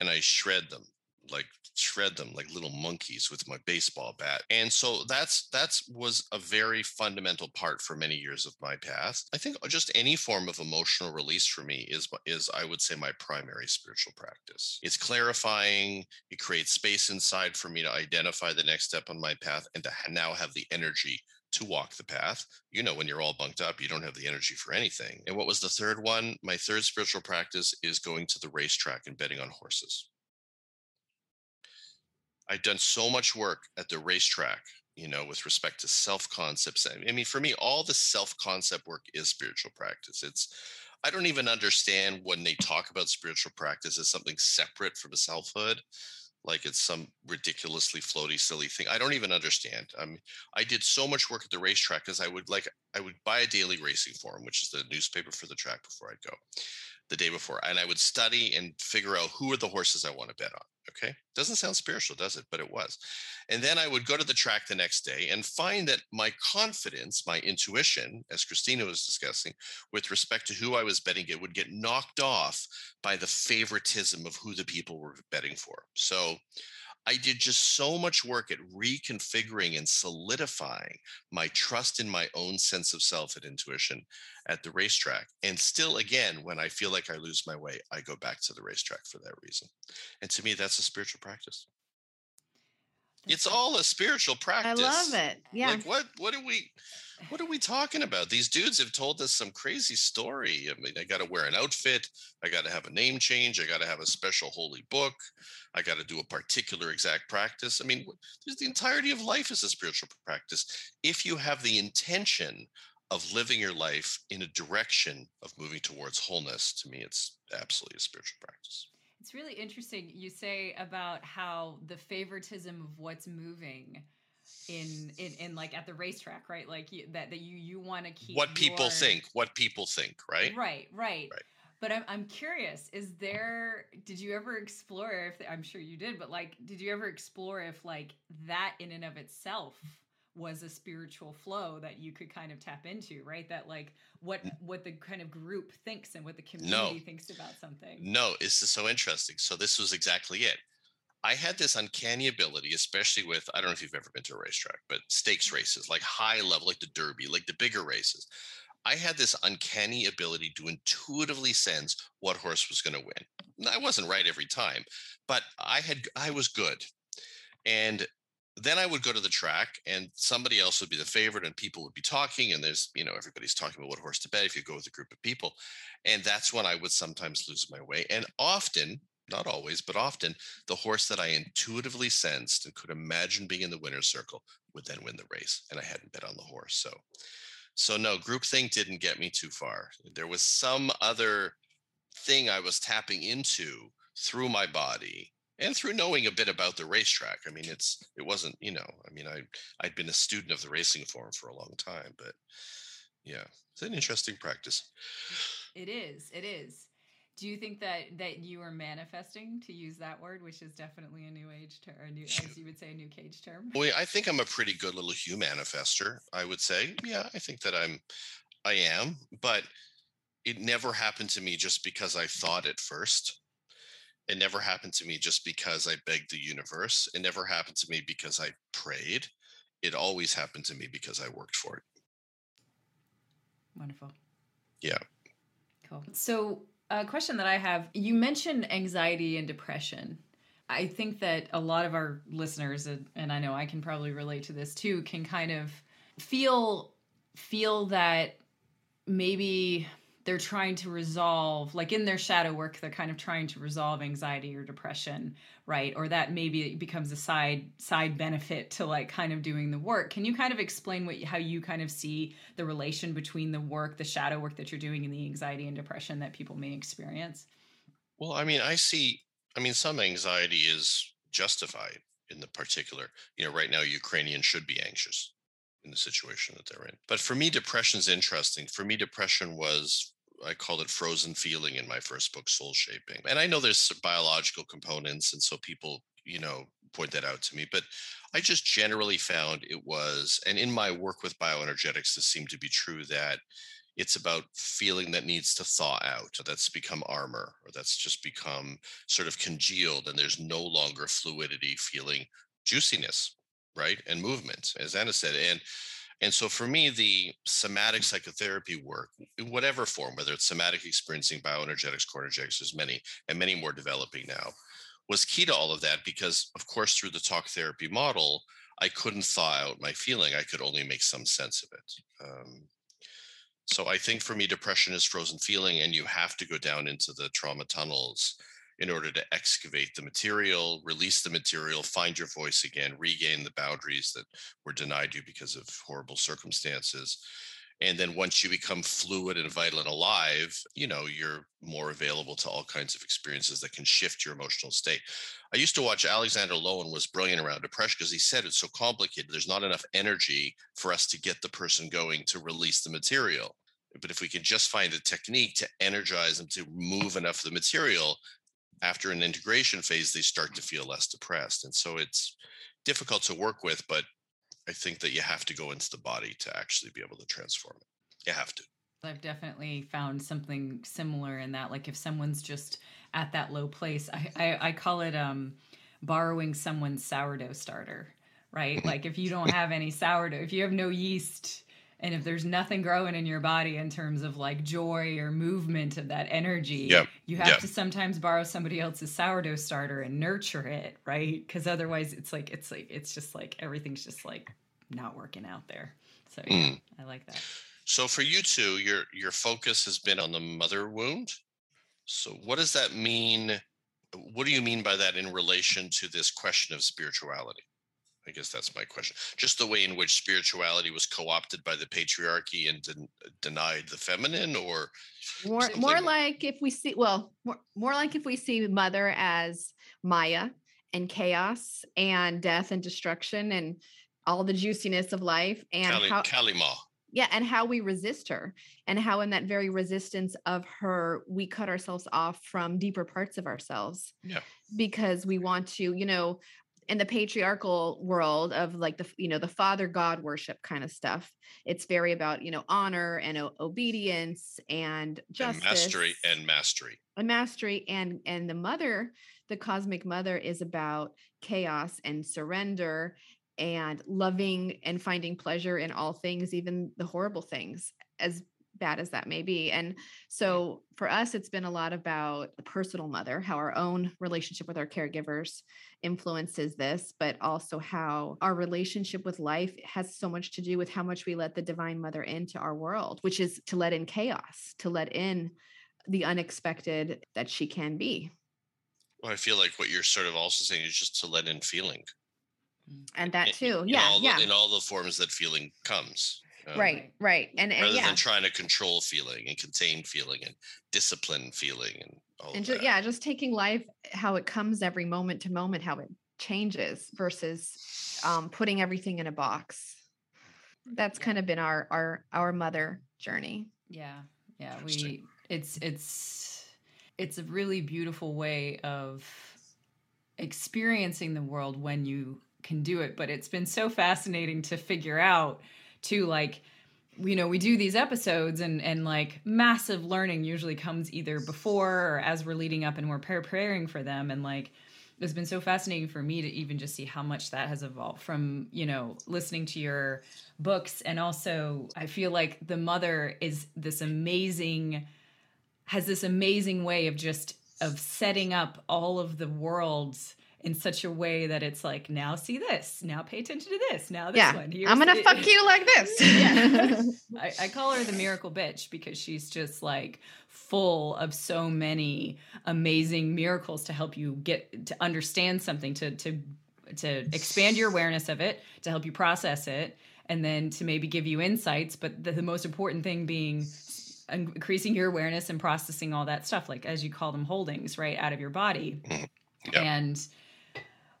Speaker 4: and I shred them like shred them like little monkeys with my baseball bat. And so that's that's was a very fundamental part for many years of my path i think just any form of emotional release for me is is i would say my primary spiritual practice. It's clarifying it creates space inside for me to identify the next step on my path and to now have the energy to walk the path. You know, when you're all bunked up, you don't have the energy for anything. And what was the third one? My third spiritual practice is going to the racetrack and betting on horses. I've done so much work at the racetrack, you know, with respect to self concepts. I mean, for me, all the self concept work is spiritual practice. It's, I don't even understand when they talk about spiritual practice as something separate from selfhood, like it's some ridiculously floaty, silly thing. I don't even understand. I mean, I did so much work at the racetrack because I would like, I would buy a daily racing form, which is the newspaper for the track before I'd go the day before, and I would study and figure out who are the horses I want to bet on. Okay. Doesn't sound spiritual, does it? But it was. And then I would go to the track the next day and find that my confidence, my intuition, as Christina was discussing, with respect to who I was betting it would get knocked off by the favoritism of who the people were betting for. So I did just so much work at reconfiguring and solidifying my trust in my own sense of self and intuition at the racetrack. And still, again, when I feel like I lose my way, I go back to the racetrack for that reason. And to me, that's a spiritual practice. It's all a spiritual practice.
Speaker 3: I love it. Yeah.
Speaker 4: Like what what are we what are we talking about? These dudes have told us some crazy story. I mean, I got to wear an outfit, I got to have a name change, I got to have a special holy book, I got to do a particular exact practice. I mean, there's the entirety of life is a spiritual practice. If you have the intention of living your life in a direction of moving towards wholeness, to me, it's absolutely a spiritual practice.
Speaker 1: It's really interesting. You say about how the favoritism of what's moving in in, in like at the racetrack, right? Like you, that that you you want to keep
Speaker 4: what people
Speaker 1: your...
Speaker 4: think, what people think, right?
Speaker 1: Right, right. Right. But I'm I'm curious. Is there? Did you ever explore? If I'm sure you did, but like, did you ever explore if like that in and of itself was a spiritual flow that you could kind of tap into right? That like what what the kind of group thinks and what the community no. thinks about something.
Speaker 4: No it's so interesting. So this was exactly it. I had this uncanny ability especially with i don't know if you've ever been to a racetrack but stakes mm-hmm. races like high level like the derby like the bigger races. I had this uncanny ability to intuitively sense what horse was going to win i wasn't right every time but i had i was good. And then I would go to the track and somebody else would be the favorite and people would be talking and there's, you know, everybody's talking about what horse to bet if you go with a group of people. And that's when I would sometimes lose my way. And often, not always, but often, the horse that I intuitively sensed and could imagine being in the winner's circle would then win the race. And I hadn't bet on the horse. So, so no, groupthink didn't get me too far. There was some other thing I was tapping into through my body and through knowing a bit about the racetrack. I mean, it's it wasn't you know. I mean, I I'd been a student of the racing form for a long time, but yeah, it's an interesting practice.
Speaker 1: It is. It is. Do you think that that you are manifesting to use that word, which is definitely a new age term, a new, as you would say, a new cage term?
Speaker 4: Well, I think I'm a pretty good little hue manifester. I would say, yeah, I think that I'm, I am, but it never happened to me just because I thought it first it never happened to me just because I begged the universe. It never happened to me because I prayed. It always happened to me because I worked for it.
Speaker 1: Wonderful.
Speaker 4: Yeah.
Speaker 1: Cool. So, a question that I have you mentioned anxiety and depression. I think that a lot of our listeners, and I know I can probably relate to this too, can kind of feel feel that maybe they're trying to resolve like in their shadow work they're kind of trying to resolve anxiety or depression right or that maybe becomes a side side benefit to like kind of doing the work can you kind of explain what how you kind of see the relation between the work the shadow work that you're doing and the anxiety and depression that people may experience
Speaker 4: well i mean i see i mean some anxiety is justified in the particular you know right now ukrainians should be anxious in the situation that they're in. But for me, depression is interesting. For me, depression was I called it frozen feeling in my first book, Soul Shaping. And I know there's biological components, and so people you know, point that out to me. But I just generally found it was, and in my work with bioenergetics, this seemed to be true that it's about feeling that needs to thaw out that's become armor or that's just become sort of congealed and there's no longer fluidity feeling juiciness right and movement as anna said and and so for me the somatic psychotherapy work whatever form whether it's somatic experiencing bioenergetics core energetics there's many and many more developing now was key to all of that because of course through the talk therapy model i couldn't thaw out my feeling i could only make some sense of it um, so I think for me, depression is frozen feeling, and you have to go down into the trauma tunnels in order to excavate the material, release the material, find your voice again, regain the boundaries that were denied you because of horrible circumstances. And then once you become fluid and vital and alive, you know, you're more available to all kinds of experiences that can shift your emotional state. I used to watch Alexander Lowen was brilliant around depression because he said it's so complicated. There's not enough energy for us to get the person going to release the material. But if we can just find a technique to energize them to move enough of the material, after an integration phase, they start to feel less depressed. And so it's difficult to work with, but I think that you have to go into the body to actually be able to transform it. You have to.
Speaker 1: I've definitely found something similar in that. Like if someone's just at that low place, I, I, I call it um, borrowing someone's sourdough starter, right? like if you don't have any sourdough, if you have no yeast, and if there's nothing growing in your body in terms of like joy or movement of that energy
Speaker 4: yep.
Speaker 1: you have
Speaker 4: yep.
Speaker 1: to sometimes borrow somebody else's sourdough starter and nurture it right because otherwise it's like it's like it's just like everything's just like not working out there so yeah, mm. i like that
Speaker 4: so for you two your your focus has been on the mother wound so what does that mean what do you mean by that in relation to this question of spirituality I guess that's my question. Just the way in which spirituality was co-opted by the patriarchy and den- denied the feminine, or
Speaker 3: more something? more like if we see well more, more like if we see mother as Maya and chaos and death and destruction and all the juiciness of life and
Speaker 4: Kali,
Speaker 3: how
Speaker 4: Kali Ma.
Speaker 3: Yeah, and how we resist her, and how in that very resistance of her, we cut ourselves off from deeper parts of ourselves.
Speaker 4: Yeah.
Speaker 3: Because we want to, you know, in the patriarchal world of like the you know the father god worship kind of stuff it's very about you know honor and o- obedience and justice
Speaker 4: and mastery and mastery.
Speaker 3: and mastery and and the mother the cosmic mother is about chaos and surrender and loving and finding pleasure in all things even the horrible things as bad as that may be. And so for us, it's been a lot about the personal mother, how our own relationship with our caregivers influences this, but also how our relationship with life has so much to do with how much we let the divine mother into our world, which is to let in chaos, to let in the unexpected that she can be.
Speaker 4: Well, I feel like what you're sort of also saying is just to let in feeling.
Speaker 3: And that too.
Speaker 4: In,
Speaker 3: yeah.
Speaker 4: In
Speaker 3: yeah.
Speaker 4: The, in all the forms that feeling comes.
Speaker 3: Um, right, right, and, and
Speaker 4: rather
Speaker 3: yeah.
Speaker 4: than trying to control feeling and contain feeling and discipline feeling and all
Speaker 3: and
Speaker 4: just,
Speaker 3: yeah, just taking life how it comes every moment to moment, how it changes versus um, putting everything in a box. That's kind of been our our our mother journey.
Speaker 1: Yeah, yeah, we it's it's it's a really beautiful way of experiencing the world when you can do it but it's been so fascinating to figure out to like you know we do these episodes and and like massive learning usually comes either before or as we're leading up and we're preparing for them. And like it's been so fascinating for me to even just see how much that has evolved from you know listening to your books. And also i feel like the mother is this amazing has this amazing way of just of setting up all of the worlds in such a way that it's like now see this now pay attention to this now this
Speaker 3: yeah.
Speaker 1: one
Speaker 3: Here's i'm gonna the, fuck you like this
Speaker 1: yeah I, I call her the miracle bitch because she's just like full of so many amazing miracles to help you get to understand something to to to expand your awareness of it to help you process it and then to maybe give you insights but the, the most important thing being increasing your awareness and processing all that stuff like as you call them holdings right out of your body mm-hmm.
Speaker 4: yeah.
Speaker 1: and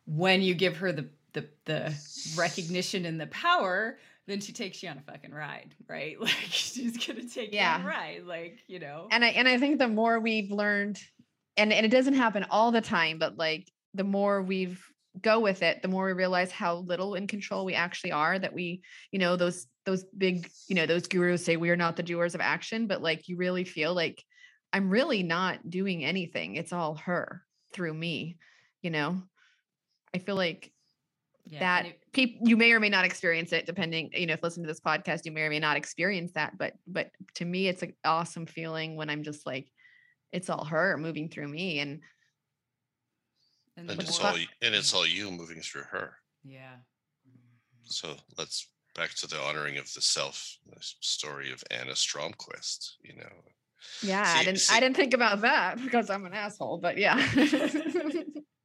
Speaker 1: when you give her the the the recognition and the power, then she takes you on a fucking ride, right? Like she's gonna take yeah. you on a ride, like you know.
Speaker 3: And I and I think the more we've learned, and and it doesn't happen all the time, but like the more we've go with it, the more we realize how little in control we actually are. That we, you know, those those big, you know, those gurus say we are not the doers of action, but like you really feel like I'm really not doing anything. It's all her through me, you know. I feel like
Speaker 1: Yeah,
Speaker 3: that
Speaker 1: it-
Speaker 3: people you may or may not experience it depending you know if listen to this podcast you may or may not experience that but but to me it's an awesome feeling when i'm just like it's all her moving through me and
Speaker 1: and
Speaker 4: And it's
Speaker 3: it's
Speaker 4: all y- and it's all you moving through her.
Speaker 1: yeah. Mm-hmm.
Speaker 4: So let's back to the honoring of the self the story of Anna Stromquist. You know,
Speaker 3: yeah i didn't
Speaker 4: see-
Speaker 3: i didn't think about that because i'm an asshole but yeah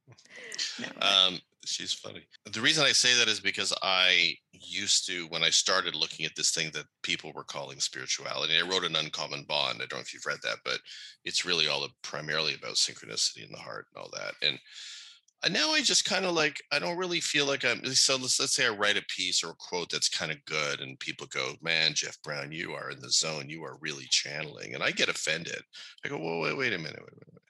Speaker 4: Um, she's funny. The reason I say that is because I used to, when I started looking at this thing that people were calling spirituality, I wrote an uncommon bond. I don't know if you've read that, but it's really all primarily about synchronicity in the heart and all that. And and now I just kind of like I don't really feel like I'm so let's let's say I write a piece or a quote that's kind of good and people go, Man, Jeff Brown, you are in the zone. You are really channeling. And I get offended. I go, Whoa, wait, wait a minute, wait a minute.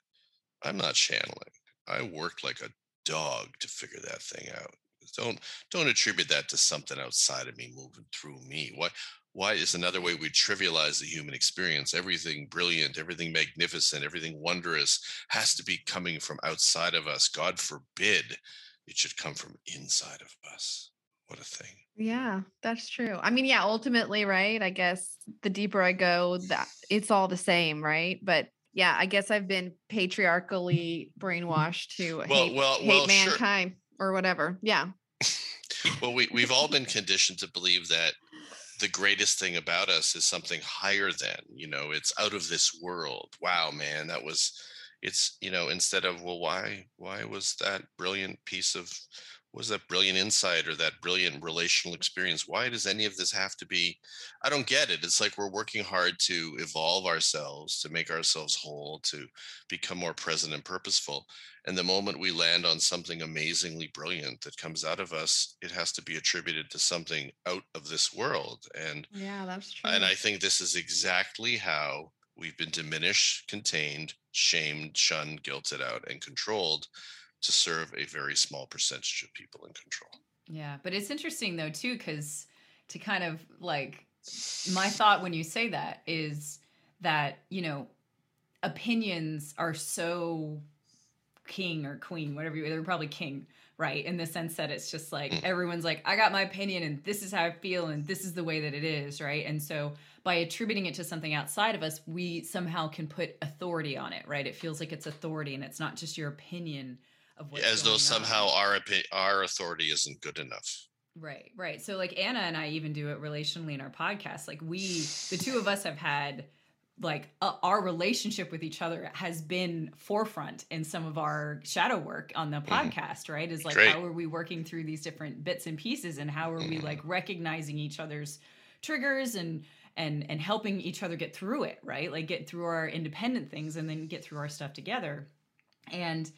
Speaker 4: I'm not channeling. I worked like a dog to figure that thing out. Don't don't attribute that to something outside of me moving through me. Why why is another way we trivialize the human experience? Everything brilliant, everything magnificent, everything wondrous has to be coming from outside of us. God forbid it should come from inside of us. What a thing.
Speaker 3: yeah that's true i mean yeah ultimately right i guess the deeper i go that it's all the same right but yeah i guess i've been patriarchally brainwashed to
Speaker 4: Well,
Speaker 3: hate,
Speaker 4: well,
Speaker 3: hate
Speaker 4: well, sure.
Speaker 3: mankind or whatever yeah
Speaker 4: Well, we, we've all been conditioned to believe that the greatest thing about us is something higher than, you know, it's out of this world. Wow, man, that was it's, you know, instead of, well, why why was that brilliant piece of was that brilliant insight or that brilliant relational experience? Why does any of this have to be? I don't get it. It's like we're working hard to evolve ourselves, to make ourselves whole, to become more present and purposeful. And the moment we land on something amazingly brilliant that comes out of us, it has to be attributed to something out of this world. And
Speaker 3: yeah that's true
Speaker 4: and I think this is exactly how we've been diminished, contained, shamed, shunned, guilted out, and controlled to serve a very small percentage of people in control.
Speaker 1: Yeah, but it's interesting though too, because to kind of like my thought when you say that is that you know opinions are so king or queen, whatever you, they're probably king, right? In the sense that it's just like
Speaker 4: Mm.
Speaker 1: everyone's like, I got my opinion and this is how I feel and this is the way that it is, right? And so by attributing it to something outside of us, we somehow can put authority on it, right? It feels like it's authority and it's not just your opinion of
Speaker 4: As though somehow
Speaker 1: on.
Speaker 4: our our authority isn't good enough.
Speaker 1: Right, right. So like Anna and I even do it relationally in our podcast. Like we, the two of us have had like uh, our relationship with each other has been forefront in some of our shadow work on the podcast, right? Is like
Speaker 4: Great.
Speaker 1: how are we working through these different bits and pieces and how are we
Speaker 4: Mhm.
Speaker 1: like recognizing each other's triggers and and and helping each other get through it, right? Like get through our independent things and then get through our stuff together. And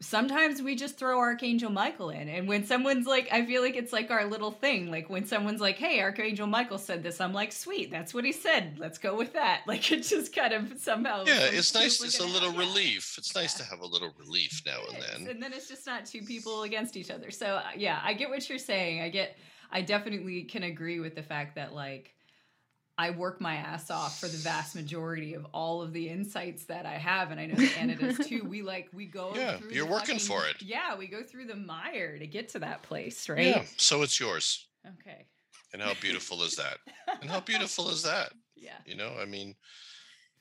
Speaker 1: sometimes we just throw Archangel Michael in. And when someone's like, I feel like it's like our little thing. Like when someone's like, hey, Archangel Michael said this, I'm like, sweet, that's what he said. Let's go with that. Like it just kind of somehow.
Speaker 4: Yeah, it's nice. It's a little
Speaker 1: yeah.
Speaker 4: relief. It's nice to have a little relief now and
Speaker 1: is.
Speaker 4: then.
Speaker 1: And then it's just not two people against each other. So uh, yeah, I get what you're saying. I get I definitely can agree with the fact that like I work my ass off for the vast majority of all of the insights that I have, and I know that Anna does too. We like we go.
Speaker 4: Yeah,
Speaker 1: through
Speaker 4: you're working
Speaker 1: fucking-
Speaker 4: for it.
Speaker 1: Yeah, we go through the mire to get to that place, right?
Speaker 4: Yeah, so it's yours.
Speaker 1: Okay.
Speaker 4: And how beautiful is that? And how beautiful is that?
Speaker 1: yeah.
Speaker 4: You know, I mean,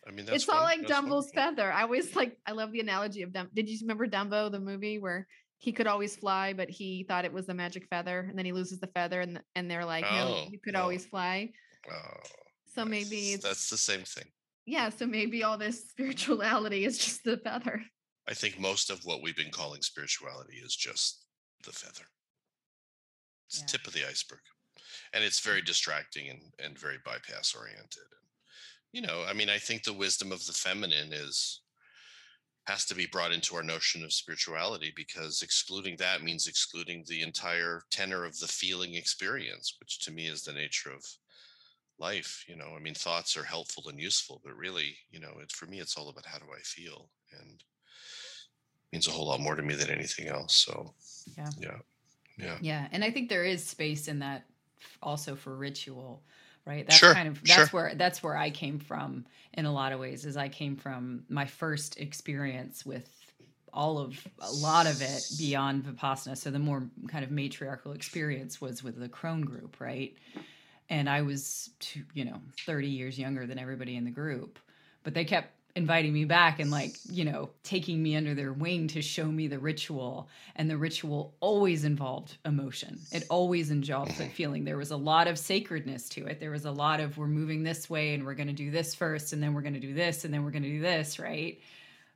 Speaker 4: I mean that's
Speaker 3: it's all
Speaker 4: won-
Speaker 3: like Dumbo's feather. I always like I love the analogy of Dumbo. Did you remember Dumbo, the movie where he could always fly, but he thought it was the magic feather, and then he loses the feather, and and they're like, no,
Speaker 4: Oh,
Speaker 3: you could
Speaker 4: oh.
Speaker 3: always fly.
Speaker 4: Oh,
Speaker 3: So maybe
Speaker 4: that's-
Speaker 3: it's
Speaker 4: that's the same thing.
Speaker 3: yeah. So maybe all this spirituality is just the feather.
Speaker 4: I think most of what we've been calling spirituality is just the feather. It's
Speaker 1: Yeah.
Speaker 4: the tip of the iceberg. And it's very mm-hmm. distracting and, and very bypass oriented. And, you know, I mean, I think the wisdom of the feminine is has to be brought into our notion of spirituality because excluding that means excluding the entire tenor of the feeling experience, which to me is the nature of life. You know, I mean, thoughts are helpful and useful, but really, you know, it, for me, it's all about how do I feel? And means a whole lot more to me than anything else. So
Speaker 1: Yeah.
Speaker 4: yeah, yeah.
Speaker 1: Yeah, and I think there is space in that also for ritual, right? That's
Speaker 4: Sure,
Speaker 1: kind of
Speaker 4: sure.
Speaker 1: that's where that's where I came from in a lot of ways. Is I came from my first experience with all of a lot of it beyond vipassana. So the more kind of matriarchal experience was with the crone group, right? And I was, you know, thirty years younger than everybody in the group, but they kept inviting me back and like you know taking me under their wing to show me the ritual and the ritual always involved emotion. It always involved feeling there was a lot of sacredness to it. There was a lot of we're moving this way and we're going to do this first and then we're going to do this and then we're going to do this right?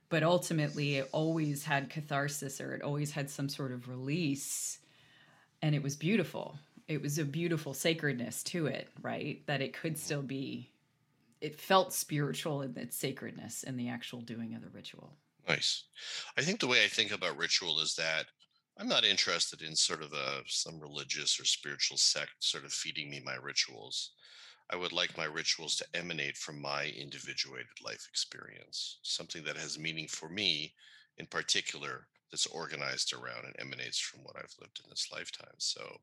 Speaker 1: But ultimately it always had catharsis or it always had some sort of release and it was beautiful it was a beautiful sacredness to it right that it could still be it felt spiritual in its sacredness in the actual doing of the ritual
Speaker 4: Nice. I think the way I think about ritual is that I'm not interested in sort of a some religious or spiritual sect sort of feeding me my rituals. I would like my rituals to emanate from my individuated life experience, something that has meaning for me in particular that's organized around and emanates from what I've lived in this lifetime. So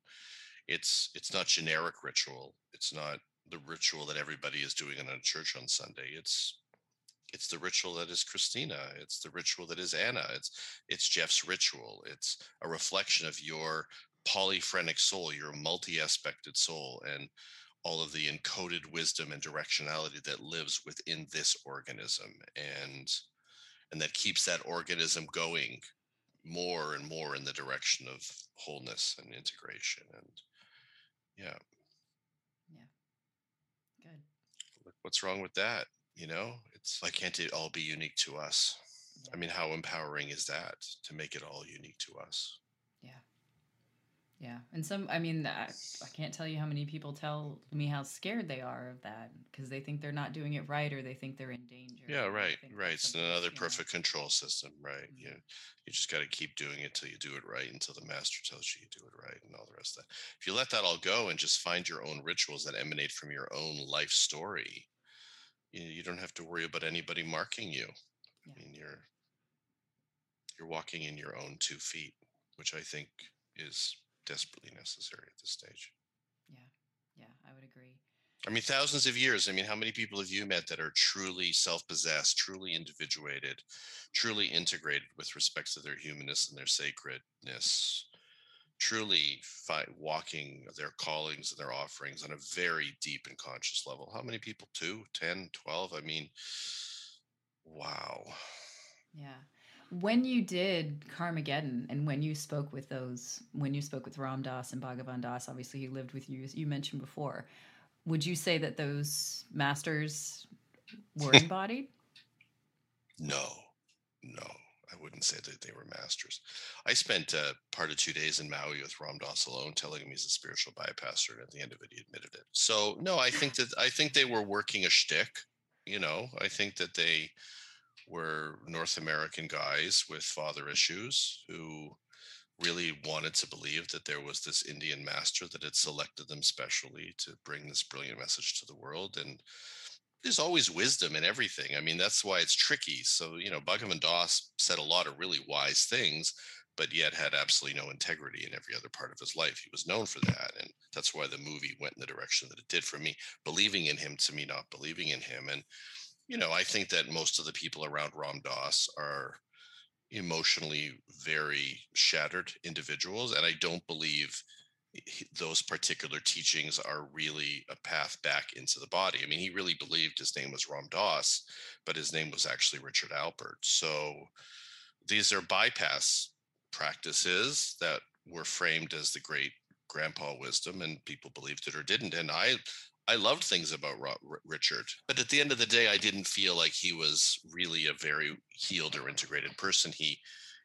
Speaker 4: it's it's not generic ritual. It's not the ritual that everybody is doing in a church on Sunday. It's it's the ritual that is Christina. It's the ritual that is Anna. It's it's Jeff's ritual. It's a reflection of your polyphrenic soul, your multi-aspected soul, and all of the encoded wisdom and directionality that lives within this organism and and that keeps that organism going more and more in the direction of wholeness and integration and yeah.
Speaker 1: Yeah.
Speaker 4: good. What's wrong with that you know? It's why can't it all be unique to us? I mean how empowering is that to make it all unique to us
Speaker 1: Yeah. Yeah. And some, I mean, I, I can't tell you how many people tell me how scared they are of that because they think they're not doing it right or they think they're in danger.
Speaker 4: yeah right right it's another
Speaker 1: you know,
Speaker 4: perfect control system right
Speaker 1: Mhm.
Speaker 4: you you just got to keep doing it till you do it right until the master tells you you do it right and all the rest of that if you let that all go and just find your own rituals that emanate from your own life story you, you don't have to worry about anybody marking you
Speaker 1: Yeah.
Speaker 4: i mean you're you're walking in your own two feet which i think is desperately necessary at this stage
Speaker 1: Yeah. Yeah. I would agree.
Speaker 4: I mean, thousands of years. I mean, how many people have you met that are truly self possessed, truly individuated, truly integrated with respect to their humanness and their sacredness, truly fi- walking their callings and their offerings on a very deep and conscious level? How many people? Two, 10, 12? I mean, wow.
Speaker 1: Yeah. When you did Karmageddon and when you spoke with those, when you spoke with Ram Dass and Bhagavan Das, obviously he lived with you, as you mentioned before. Would you say that those masters were embodied?
Speaker 4: No, no, I wouldn't say that they were masters. I spent uh, part of two days in Maui with Ram Dass alone, telling him he's a spiritual bypasser, and at the end of it, he admitted it. So no, I think that I think they were working a shtick. You know, I think that they were North American guys with father issues who really wanted to believe that there was this Indian master that had selected them specially to bring this brilliant message to the world. And there's always wisdom in everything. I mean, that's why it's tricky. So, you know, Bhagavan Das said a lot of really wise things, but yet had absolutely no integrity in every other part of his life. He was known for that. And that's why the movie went in the direction that it did for me, believing in him to me not believing in him. And, you know, I think that most of the people around Ram Dass are emotionally very shattered individuals. And I don't believe those particular teachings are really a path back into the body. I mean, he really believed his name was Ram Dass, but his name was actually Richard Alpert. So these are bypass practices that were framed as the great grandpa wisdom, and people believed it or didn't. And I, I loved things about Richard, but at the end of the day, I didn't feel like he was really a very healed or integrated person. He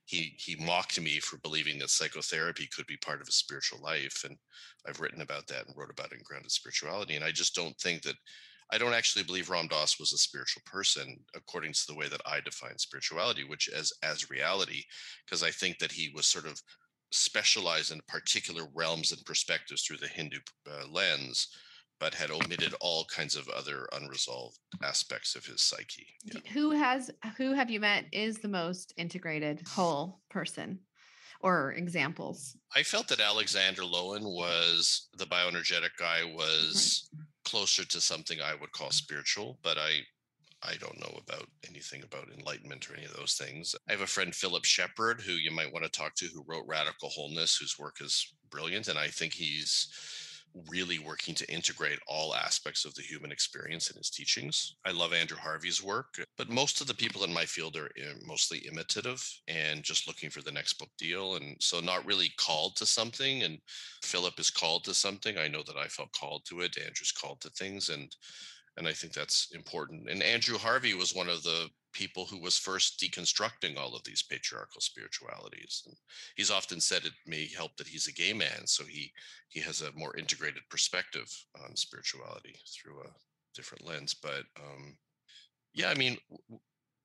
Speaker 4: he he mocked me for believing that psychotherapy could be part of a spiritual life and i've written about that and wrote about it in grounded spirituality and i just don't think that i don't actually believe ram dass was a spiritual person according to the way that i define spirituality which as as reality because i think that he was sort of specialized in particular realms and perspectives through the hindu uh, lens but had omitted all kinds of other unresolved aspects of his psyche. Yeah.
Speaker 3: Who has who have you met is the most integrated whole person or examples?
Speaker 4: I felt that Alexander Lowen was the bioenergetic guy was mm-hmm. closer to something I would call spiritual, but I I don't know about anything about enlightenment or any of those things. I have a friend, Philip Shepherd, who you might want to talk to, who wrote Radical Wholeness, whose work is brilliant. And I think he's really working to integrate all aspects of the human experience in his teachings. I love Andrew Harvey's work, but most of the people in my field are eh, mostly imitative and just looking for the next book deal. And so not really called to something. And Philip is called to something. I know that I felt called to it. Andrew's called to things. And and I think that's important. And Andrew Harvey was one of the people who was first deconstructing all of these patriarchal spiritualities. And he's often said it may help that he's a gay man, so he he has a more integrated perspective on spirituality through a different lens. But um, yeah, I mean,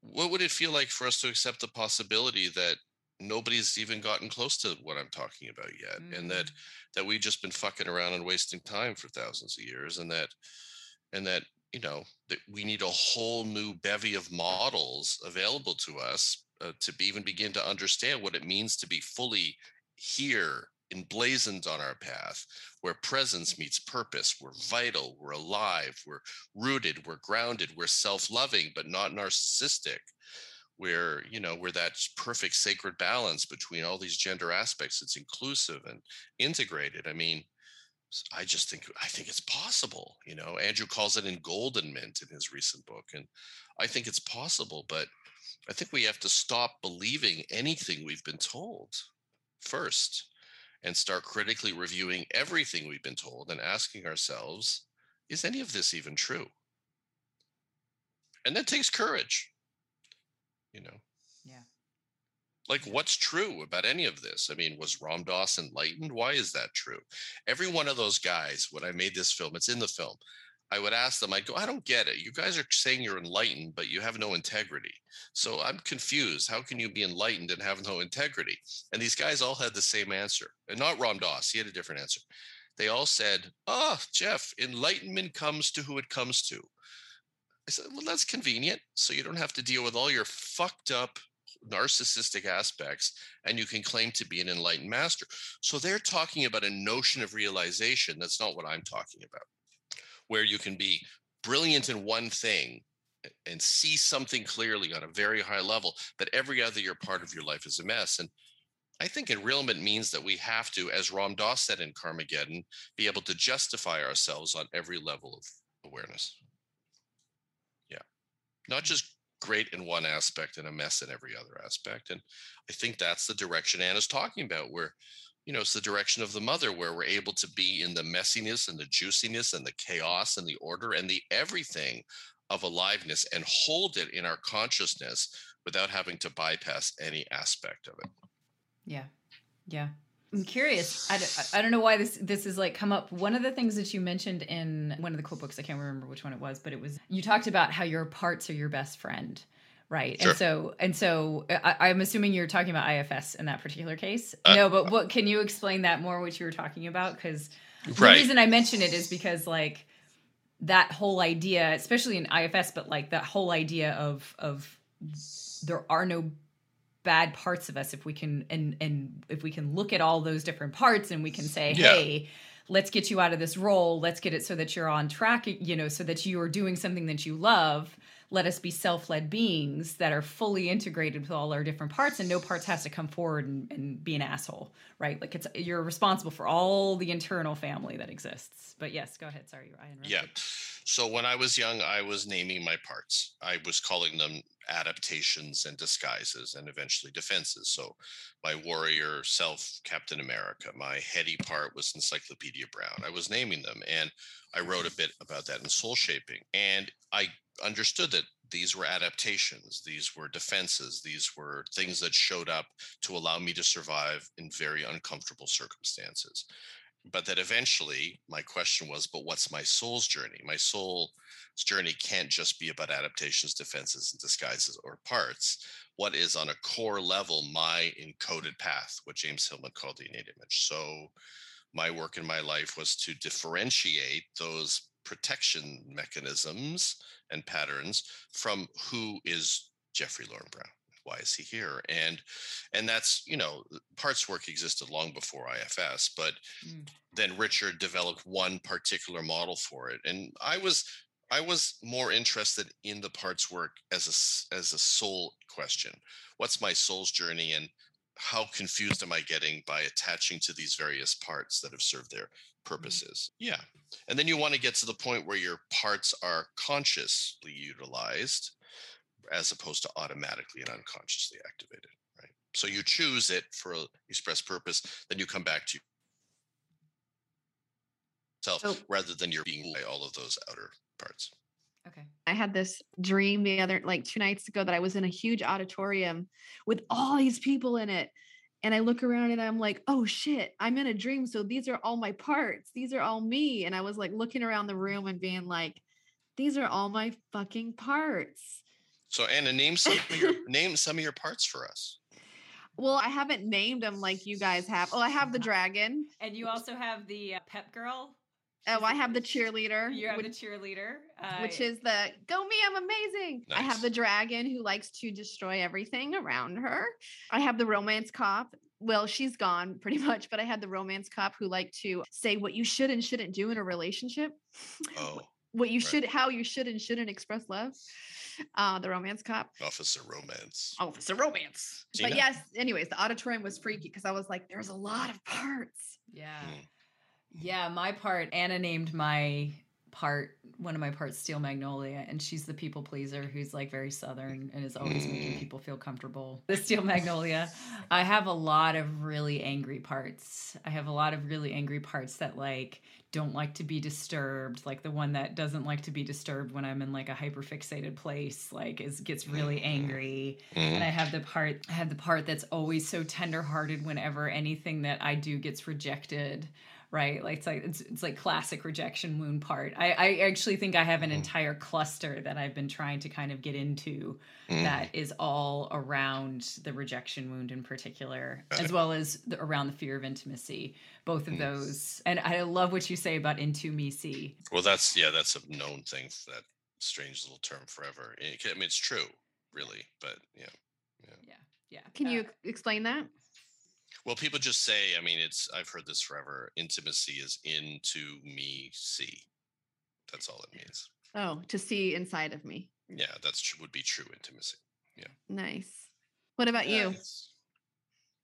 Speaker 4: what would it feel like for us to accept the possibility that nobody's even gotten close to what I'm talking about yet, mm. and that mm. that we've just been fucking around and wasting time for thousands of years, and that and that you know that we need a whole new bevy of models available to us uh, to be, even begin to understand what it means to be fully here emblazoned on our path where presence meets purpose we're vital we're alive we're rooted we're grounded we're self-loving but not narcissistic. Where you know where that perfect sacred balance between all these gender aspects it's inclusive and integrated. I mean I just think I think it's possible. You know, Andrew calls it engoldenment in his recent book, and I think it's possible. But I think we have to stop believing anything we've been told first, and start critically reviewing everything we've been told and asking ourselves, is any of this even true? And that takes courage. You know. Like what's true about any of this? I mean was ram dass enlightened? Why is that true? Every one of those guys when i made this film it's in the film i would ask them i'd go i don't get it. You guys are saying you're enlightened but you have no integrity. So i'm confused. How can you be enlightened and have no integrity? And these guys all had the same answer and not ram dass he had a different answer. They all said oh jeff enlightenment comes to who it comes to. I said, well, that's convenient. So you don't have to deal with all your fucked up narcissistic aspects and you can claim to be an enlightened master. So they're talking about a notion of realization. That's not what I'm talking about, where you can be brilliant in one thing and see something clearly on a very high level, but every other year part of your life is a mess. And I think enrealment means that we have to, as Ram Dass said in Karmageddon, be able to justify ourselves on every level of awareness. Yeah. Not mm. just great in one aspect and a mess in every other aspect. And I think that's the direction Anna's talking about, where, you know, it's the direction of the mother, where we're able to be in the messiness and the juiciness and the chaos and the order and the everything of aliveness and hold it in our consciousness without having to bypass any aspect of it.
Speaker 1: Yeah. Yeah. I'm curious. I don't, I don't know why this this is like come up. One of the things that you mentioned in one of the quote books, I can't remember which one it was, but it was you talked about how your parts are your best friend, right? Sure. And so and so I, am assuming you're talking about IFS in that particular case. Uh, no, but what can you explain that more? What you were talking about? Because right. the reason I mention it is because like that whole idea, especially in IFS, but like that whole idea of of there are no bad parts of us if we can and and if we can look at all those different parts and we can say yeah. hey let's get you out of this role. Let's get it so that you're on track you know so that you are doing something that you love. Let us be self-led beings that are fully integrated with all our different parts and no parts has to come forward and, and be an asshole right? Like it's you're responsible for all the internal family that exists. But yes go ahead. Sorry i interrupted.
Speaker 4: yeah so when i was young i was naming my parts i was calling them adaptations and disguises and eventually defenses. So my warrior self, Captain America, my heady part was Encyclopedia Brown. I was naming them and I wrote a bit about that in soul shaping. And I understood that these were adaptations, these were defenses, these were things that showed up to allow me to survive in very uncomfortable circumstances. But that eventually my question was, but what's my soul's journey? My soul's journey can't just be about adaptations, defenses, and disguises or parts. What is on a core level my encoded path, what James Hillman called the innate image. So my work in my life was to differentiate those protection mechanisms and patterns from who is Jeffrey Lauren Brown why is he here and and that's you know parts work existed long before ifs but mm. then richard developed one particular model for it and i was i was more interested in the parts work as a as a soul question what's my soul's journey and how confused am i getting by attaching to these various parts that have served their mm. purposes mm. yeah and then you want to get to the point where your parts are consciously utilized as opposed to automatically and unconsciously activated, right? So you choose it for a express purpose, then you come back to yourself so, rather than you're being by all of those outer parts.
Speaker 3: Okay. I had this dream the other like two nights ago that I was in a huge auditorium with all these people in it. And I look around and I'm like, oh shit, I'm in a dream. So these are all my parts. These are all me. And I was like looking around the room and being like, these are all my fucking parts.
Speaker 4: So Anna, name some of your name some of your parts for us.
Speaker 3: Well, I haven't named them like you guys have. Oh, I have the dragon,
Speaker 1: and you also have the uh, pep girl.
Speaker 3: Oh, I have the cheerleader.
Speaker 1: You have which, the cheerleader,
Speaker 3: uh, which is the "Go me, I'm amazing." Nice. I have the dragon who likes to destroy everything around her. I have the romance cop. Well, she's gone pretty much, but I had the romance cop who liked to say what you should and shouldn't do in a relationship.
Speaker 4: Oh,
Speaker 3: what you right. should, how you should and shouldn't express love uh, the romance cop.
Speaker 4: Officer Romance.
Speaker 3: Officer Romance. Gina? But yes, anyways, the auditorium was freaky because I was like, there's a lot of parts.
Speaker 1: Yeah. Mm. Yeah, my part, Anna named my part one of my parts steel magnolia and she's the people pleaser who's like very southern and is always mm. making people feel comfortable the steel magnolia. I have a lot of really angry parts. I have a lot of really angry parts that like don't like to be disturbed like the one that doesn't like to be disturbed when i'm in like a hyper fixated place like is gets really angry. Mm. and i have the part i have the part that's always so tenderhearted whenever anything that i do gets rejected right? Like it's like it's, it's like classic rejection wound part. I, I actually think I have an mm. entire cluster that I've been trying to kind of get into mm. that is all around the rejection wound in particular, as well as the, around the fear of intimacy. Both of mm. those, and I love what you say about into me see.
Speaker 4: Well, that's yeah, that's a known thing. That strange little term forever. I mean, it's true, really, but yeah,
Speaker 1: yeah, yeah. yeah.
Speaker 3: Can uh, you explain that?
Speaker 4: Well, people just say, I mean, it's, I've heard this forever. Intimacy is into me, see. That's all it means.
Speaker 3: Oh, to see inside of me. Mm.
Speaker 4: Yeah, that's would be true intimacy. Yeah.
Speaker 3: Nice. What about you?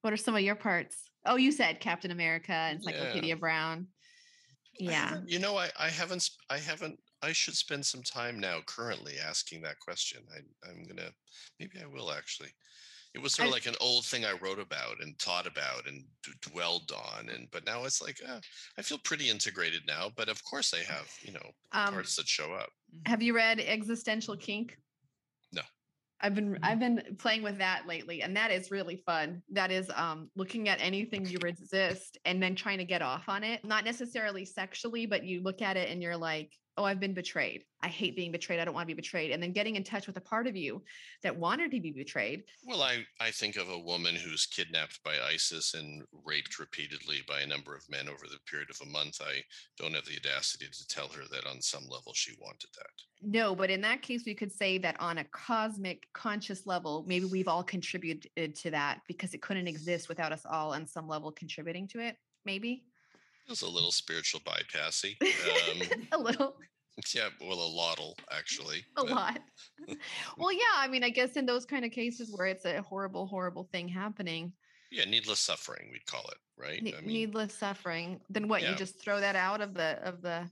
Speaker 3: What are some of your parts? Oh, you said Captain America, Encyclopedia yeah. Brown. Yeah.
Speaker 4: You know, I, I haven't, I haven't, I should spend some time now currently asking that question. I, I'm going to, maybe I will actually. It was sort of I, like an old thing I wrote about and taught about and d- dwelled on, and but now it's like uh, I feel pretty integrated now. But of course, I have you know um, parts that show up.
Speaker 3: Mm-hmm. Have you read Existential Kink?
Speaker 4: No.
Speaker 3: I've been I've been playing with that lately, and that is really fun. That is um, looking at anything you resist and then trying to get off on it. Not necessarily sexually, but you look at it and you're like, oh, I've been betrayed. I hate being betrayed. I don't want to be betrayed. And then getting in touch with a part of you that wanted to be betrayed.
Speaker 4: Well, I, I think of a woman who's kidnapped by ISIS and raped repeatedly by a number of men over the period of a month. I don't have the audacity to tell her that on some level she wanted that.
Speaker 3: No, but in that case, we could say that on a cosmic conscious level, maybe we've all contributed to that because it couldn't exist without us all on some level contributing to it. Maybe.
Speaker 4: It was a little spiritual bypassy. Um,
Speaker 3: a little.
Speaker 4: Yeah, well, a lot'll actually.
Speaker 3: A lot. well, yeah. I mean, I guess in those kind of cases where it's a horrible, horrible thing happening.
Speaker 4: Yeah, needless suffering, we'd call it, right?
Speaker 3: Ne- I mean, needless suffering. Then what? Yeah. You just throw that out of the of the.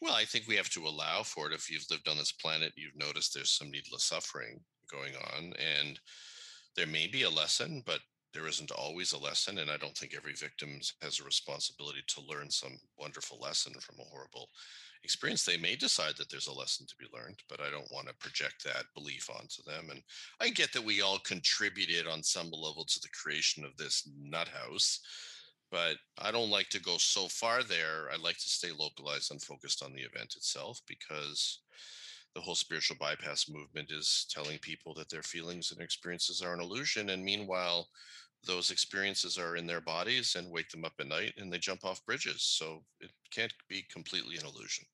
Speaker 4: Well, I think we have to allow for it. If you've lived on this planet, you've noticed there's some needless suffering going on, and there may be a lesson, but there isn't always a lesson and i don't think every victim has a responsibility to learn some wonderful lesson from a horrible experience. They may decide that there's a lesson to be learned but i don't want to project that belief onto them and i get that we all contributed on some level to the creation of this nut house but i don't like to go so far there. I like to stay localized and focused on the event itself because the whole spiritual bypass movement is telling people that their feelings and experiences are an illusion and meanwhile those experiences are in their bodies and wake them up at night and they jump off bridges. So it can't be completely an illusion.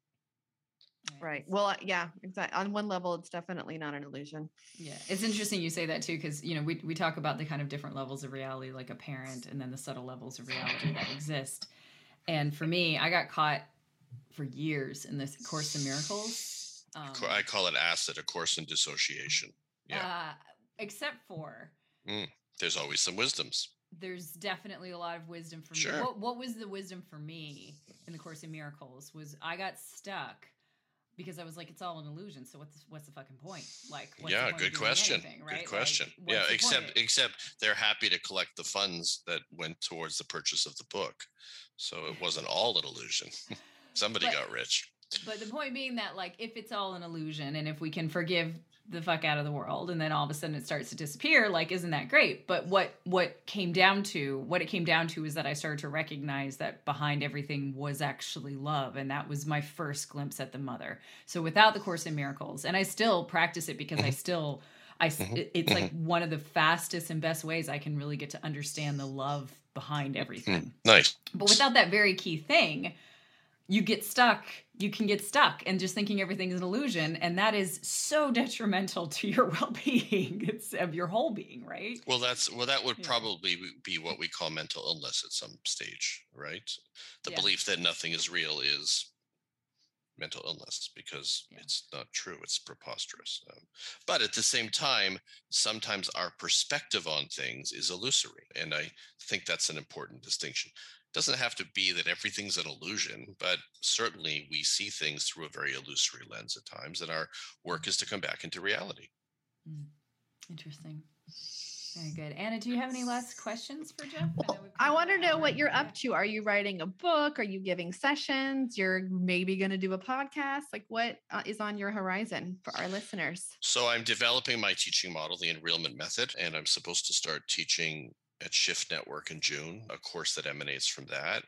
Speaker 3: Right. Well, uh, yeah, exactly. On one level, it's definitely not an illusion.
Speaker 1: Yeah, it's interesting you say that too, because you know we we talk about the kind of different levels of reality, like a parent, and then the subtle levels of reality that exist. And for me, I got caught for years in this Course in Miracles. Um,
Speaker 4: I call it acid, a course in dissociation. Yeah.
Speaker 1: Uh, except for
Speaker 4: mm, there's always some wisdoms.
Speaker 1: There's definitely a lot of wisdom for
Speaker 4: Sure.
Speaker 1: me. What, what was the wisdom for me in the Course in Miracles? Was I got stuck because I was like, it's all an illusion. So what's what's the fucking point? Like, what's
Speaker 4: yeah,
Speaker 1: point
Speaker 4: good question.
Speaker 1: anything, right?
Speaker 4: Good question.
Speaker 1: Like,
Speaker 4: yeah, except
Speaker 1: point?
Speaker 4: except they're happy to collect the funds that went towards the purchase of the book. So it wasn't all an illusion. Somebody
Speaker 1: But-
Speaker 4: got rich.
Speaker 1: But the point being that, like, if it's all an illusion and if we can forgive the fuck out of the world and then all of a sudden it starts to disappear, like, isn't that great? But what what came down to, what it came down to is that I started to recognize that behind everything was actually love. And that was my first glimpse at the mother. So without the Course in Miracles, and I still practice it because I mm-hmm. still I
Speaker 4: Mhm.
Speaker 1: it's like mm-hmm. one of the fastest and best ways I can really get to understand the love behind hmm. everything.
Speaker 4: Nice.
Speaker 1: But without that very key thing, you get stuck. You can get stuck and just thinking everything is an illusion. And that is so detrimental to your well being. It's of your whole being, right?
Speaker 4: Well, that's well, that would
Speaker 1: Yeah.
Speaker 4: probably be what we call mental illness at some stage, right? The
Speaker 1: Yeah.
Speaker 4: belief that nothing is real is mental illness because
Speaker 1: Yeah.
Speaker 4: it's not true. It's preposterous. Um, but at the same time, sometimes our perspective on things is illusory, and I think that's an important distinction. It doesn't have to be that everything's an illusion, but certainly we see things through a very illusory lens at times, and our work is to come back into reality.
Speaker 1: Interesting. Very good. Anna, do you have any last questions for Jeff?
Speaker 3: Well,
Speaker 1: we've
Speaker 3: I want to know what you're up to. Are you writing a book? Are you giving sessions? You're maybe going to do a podcast. Like, what uh, on your horizon for our listeners?
Speaker 4: So I'm developing my teaching model, the enrealment method, and I'm supposed to start teaching at Shift Network in June, a course that emanates from that.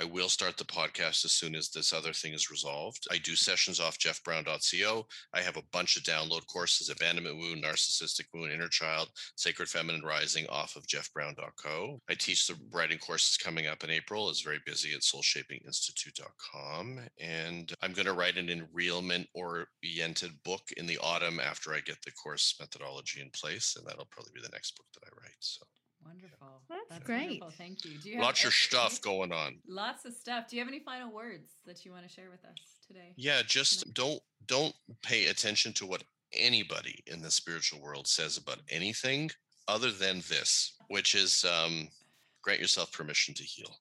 Speaker 4: I will start the podcast as soon as this other thing is resolved. I do sessions off jeffbrown.co. I have a bunch of download courses Abandonment Wound, Narcissistic Wound, Inner Child, Sacred Feminine Rising off of jeffbrown.co. I teach the writing courses coming up in April. It's very busy at soulshapinginstitute.com. And I'm going to write an enrealment oriented book in the autumn after I get the course methodology in place. And that'll probably be the next book that I write. So
Speaker 1: Wonderful.
Speaker 3: That's great.
Speaker 1: Wonderful. Thank you. Do you have
Speaker 4: lots of stuff going on.
Speaker 1: Lots of stuff. Do you have any final words that you want to share with us today?
Speaker 4: Yeah, just don't don't pay attention to what anybody in the spiritual world says about anything other than this, which is um, grant yourself permission to heal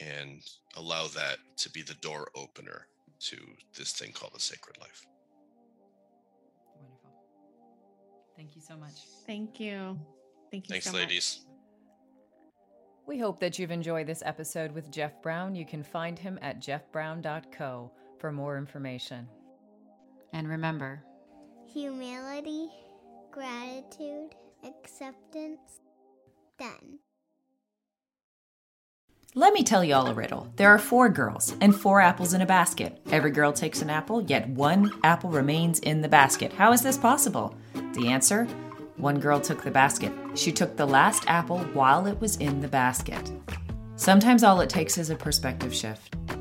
Speaker 4: and allow that to be the door opener to this thing called the sacred life.
Speaker 1: Wonderful. Thank you so much.
Speaker 3: Thank you. Thank you
Speaker 4: Thanks,
Speaker 3: so much.
Speaker 4: ladies.
Speaker 1: We hope that you've enjoyed this episode with Jeff Brown. You can find him at jeffbrown.co for more information. And remember,
Speaker 2: Humility, gratitude, acceptance. Done.
Speaker 5: Let me tell y'all a riddle. There are four girls and four apples in a basket. Every girl takes an apple, yet one apple remains in the basket. How is this possible? The answer one girl took the basket. She took the last apple while it was in the basket. Sometimes all it takes is a perspective shift.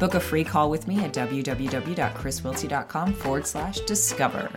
Speaker 5: book a free call with me at www.chriswilty.com forward slash discover.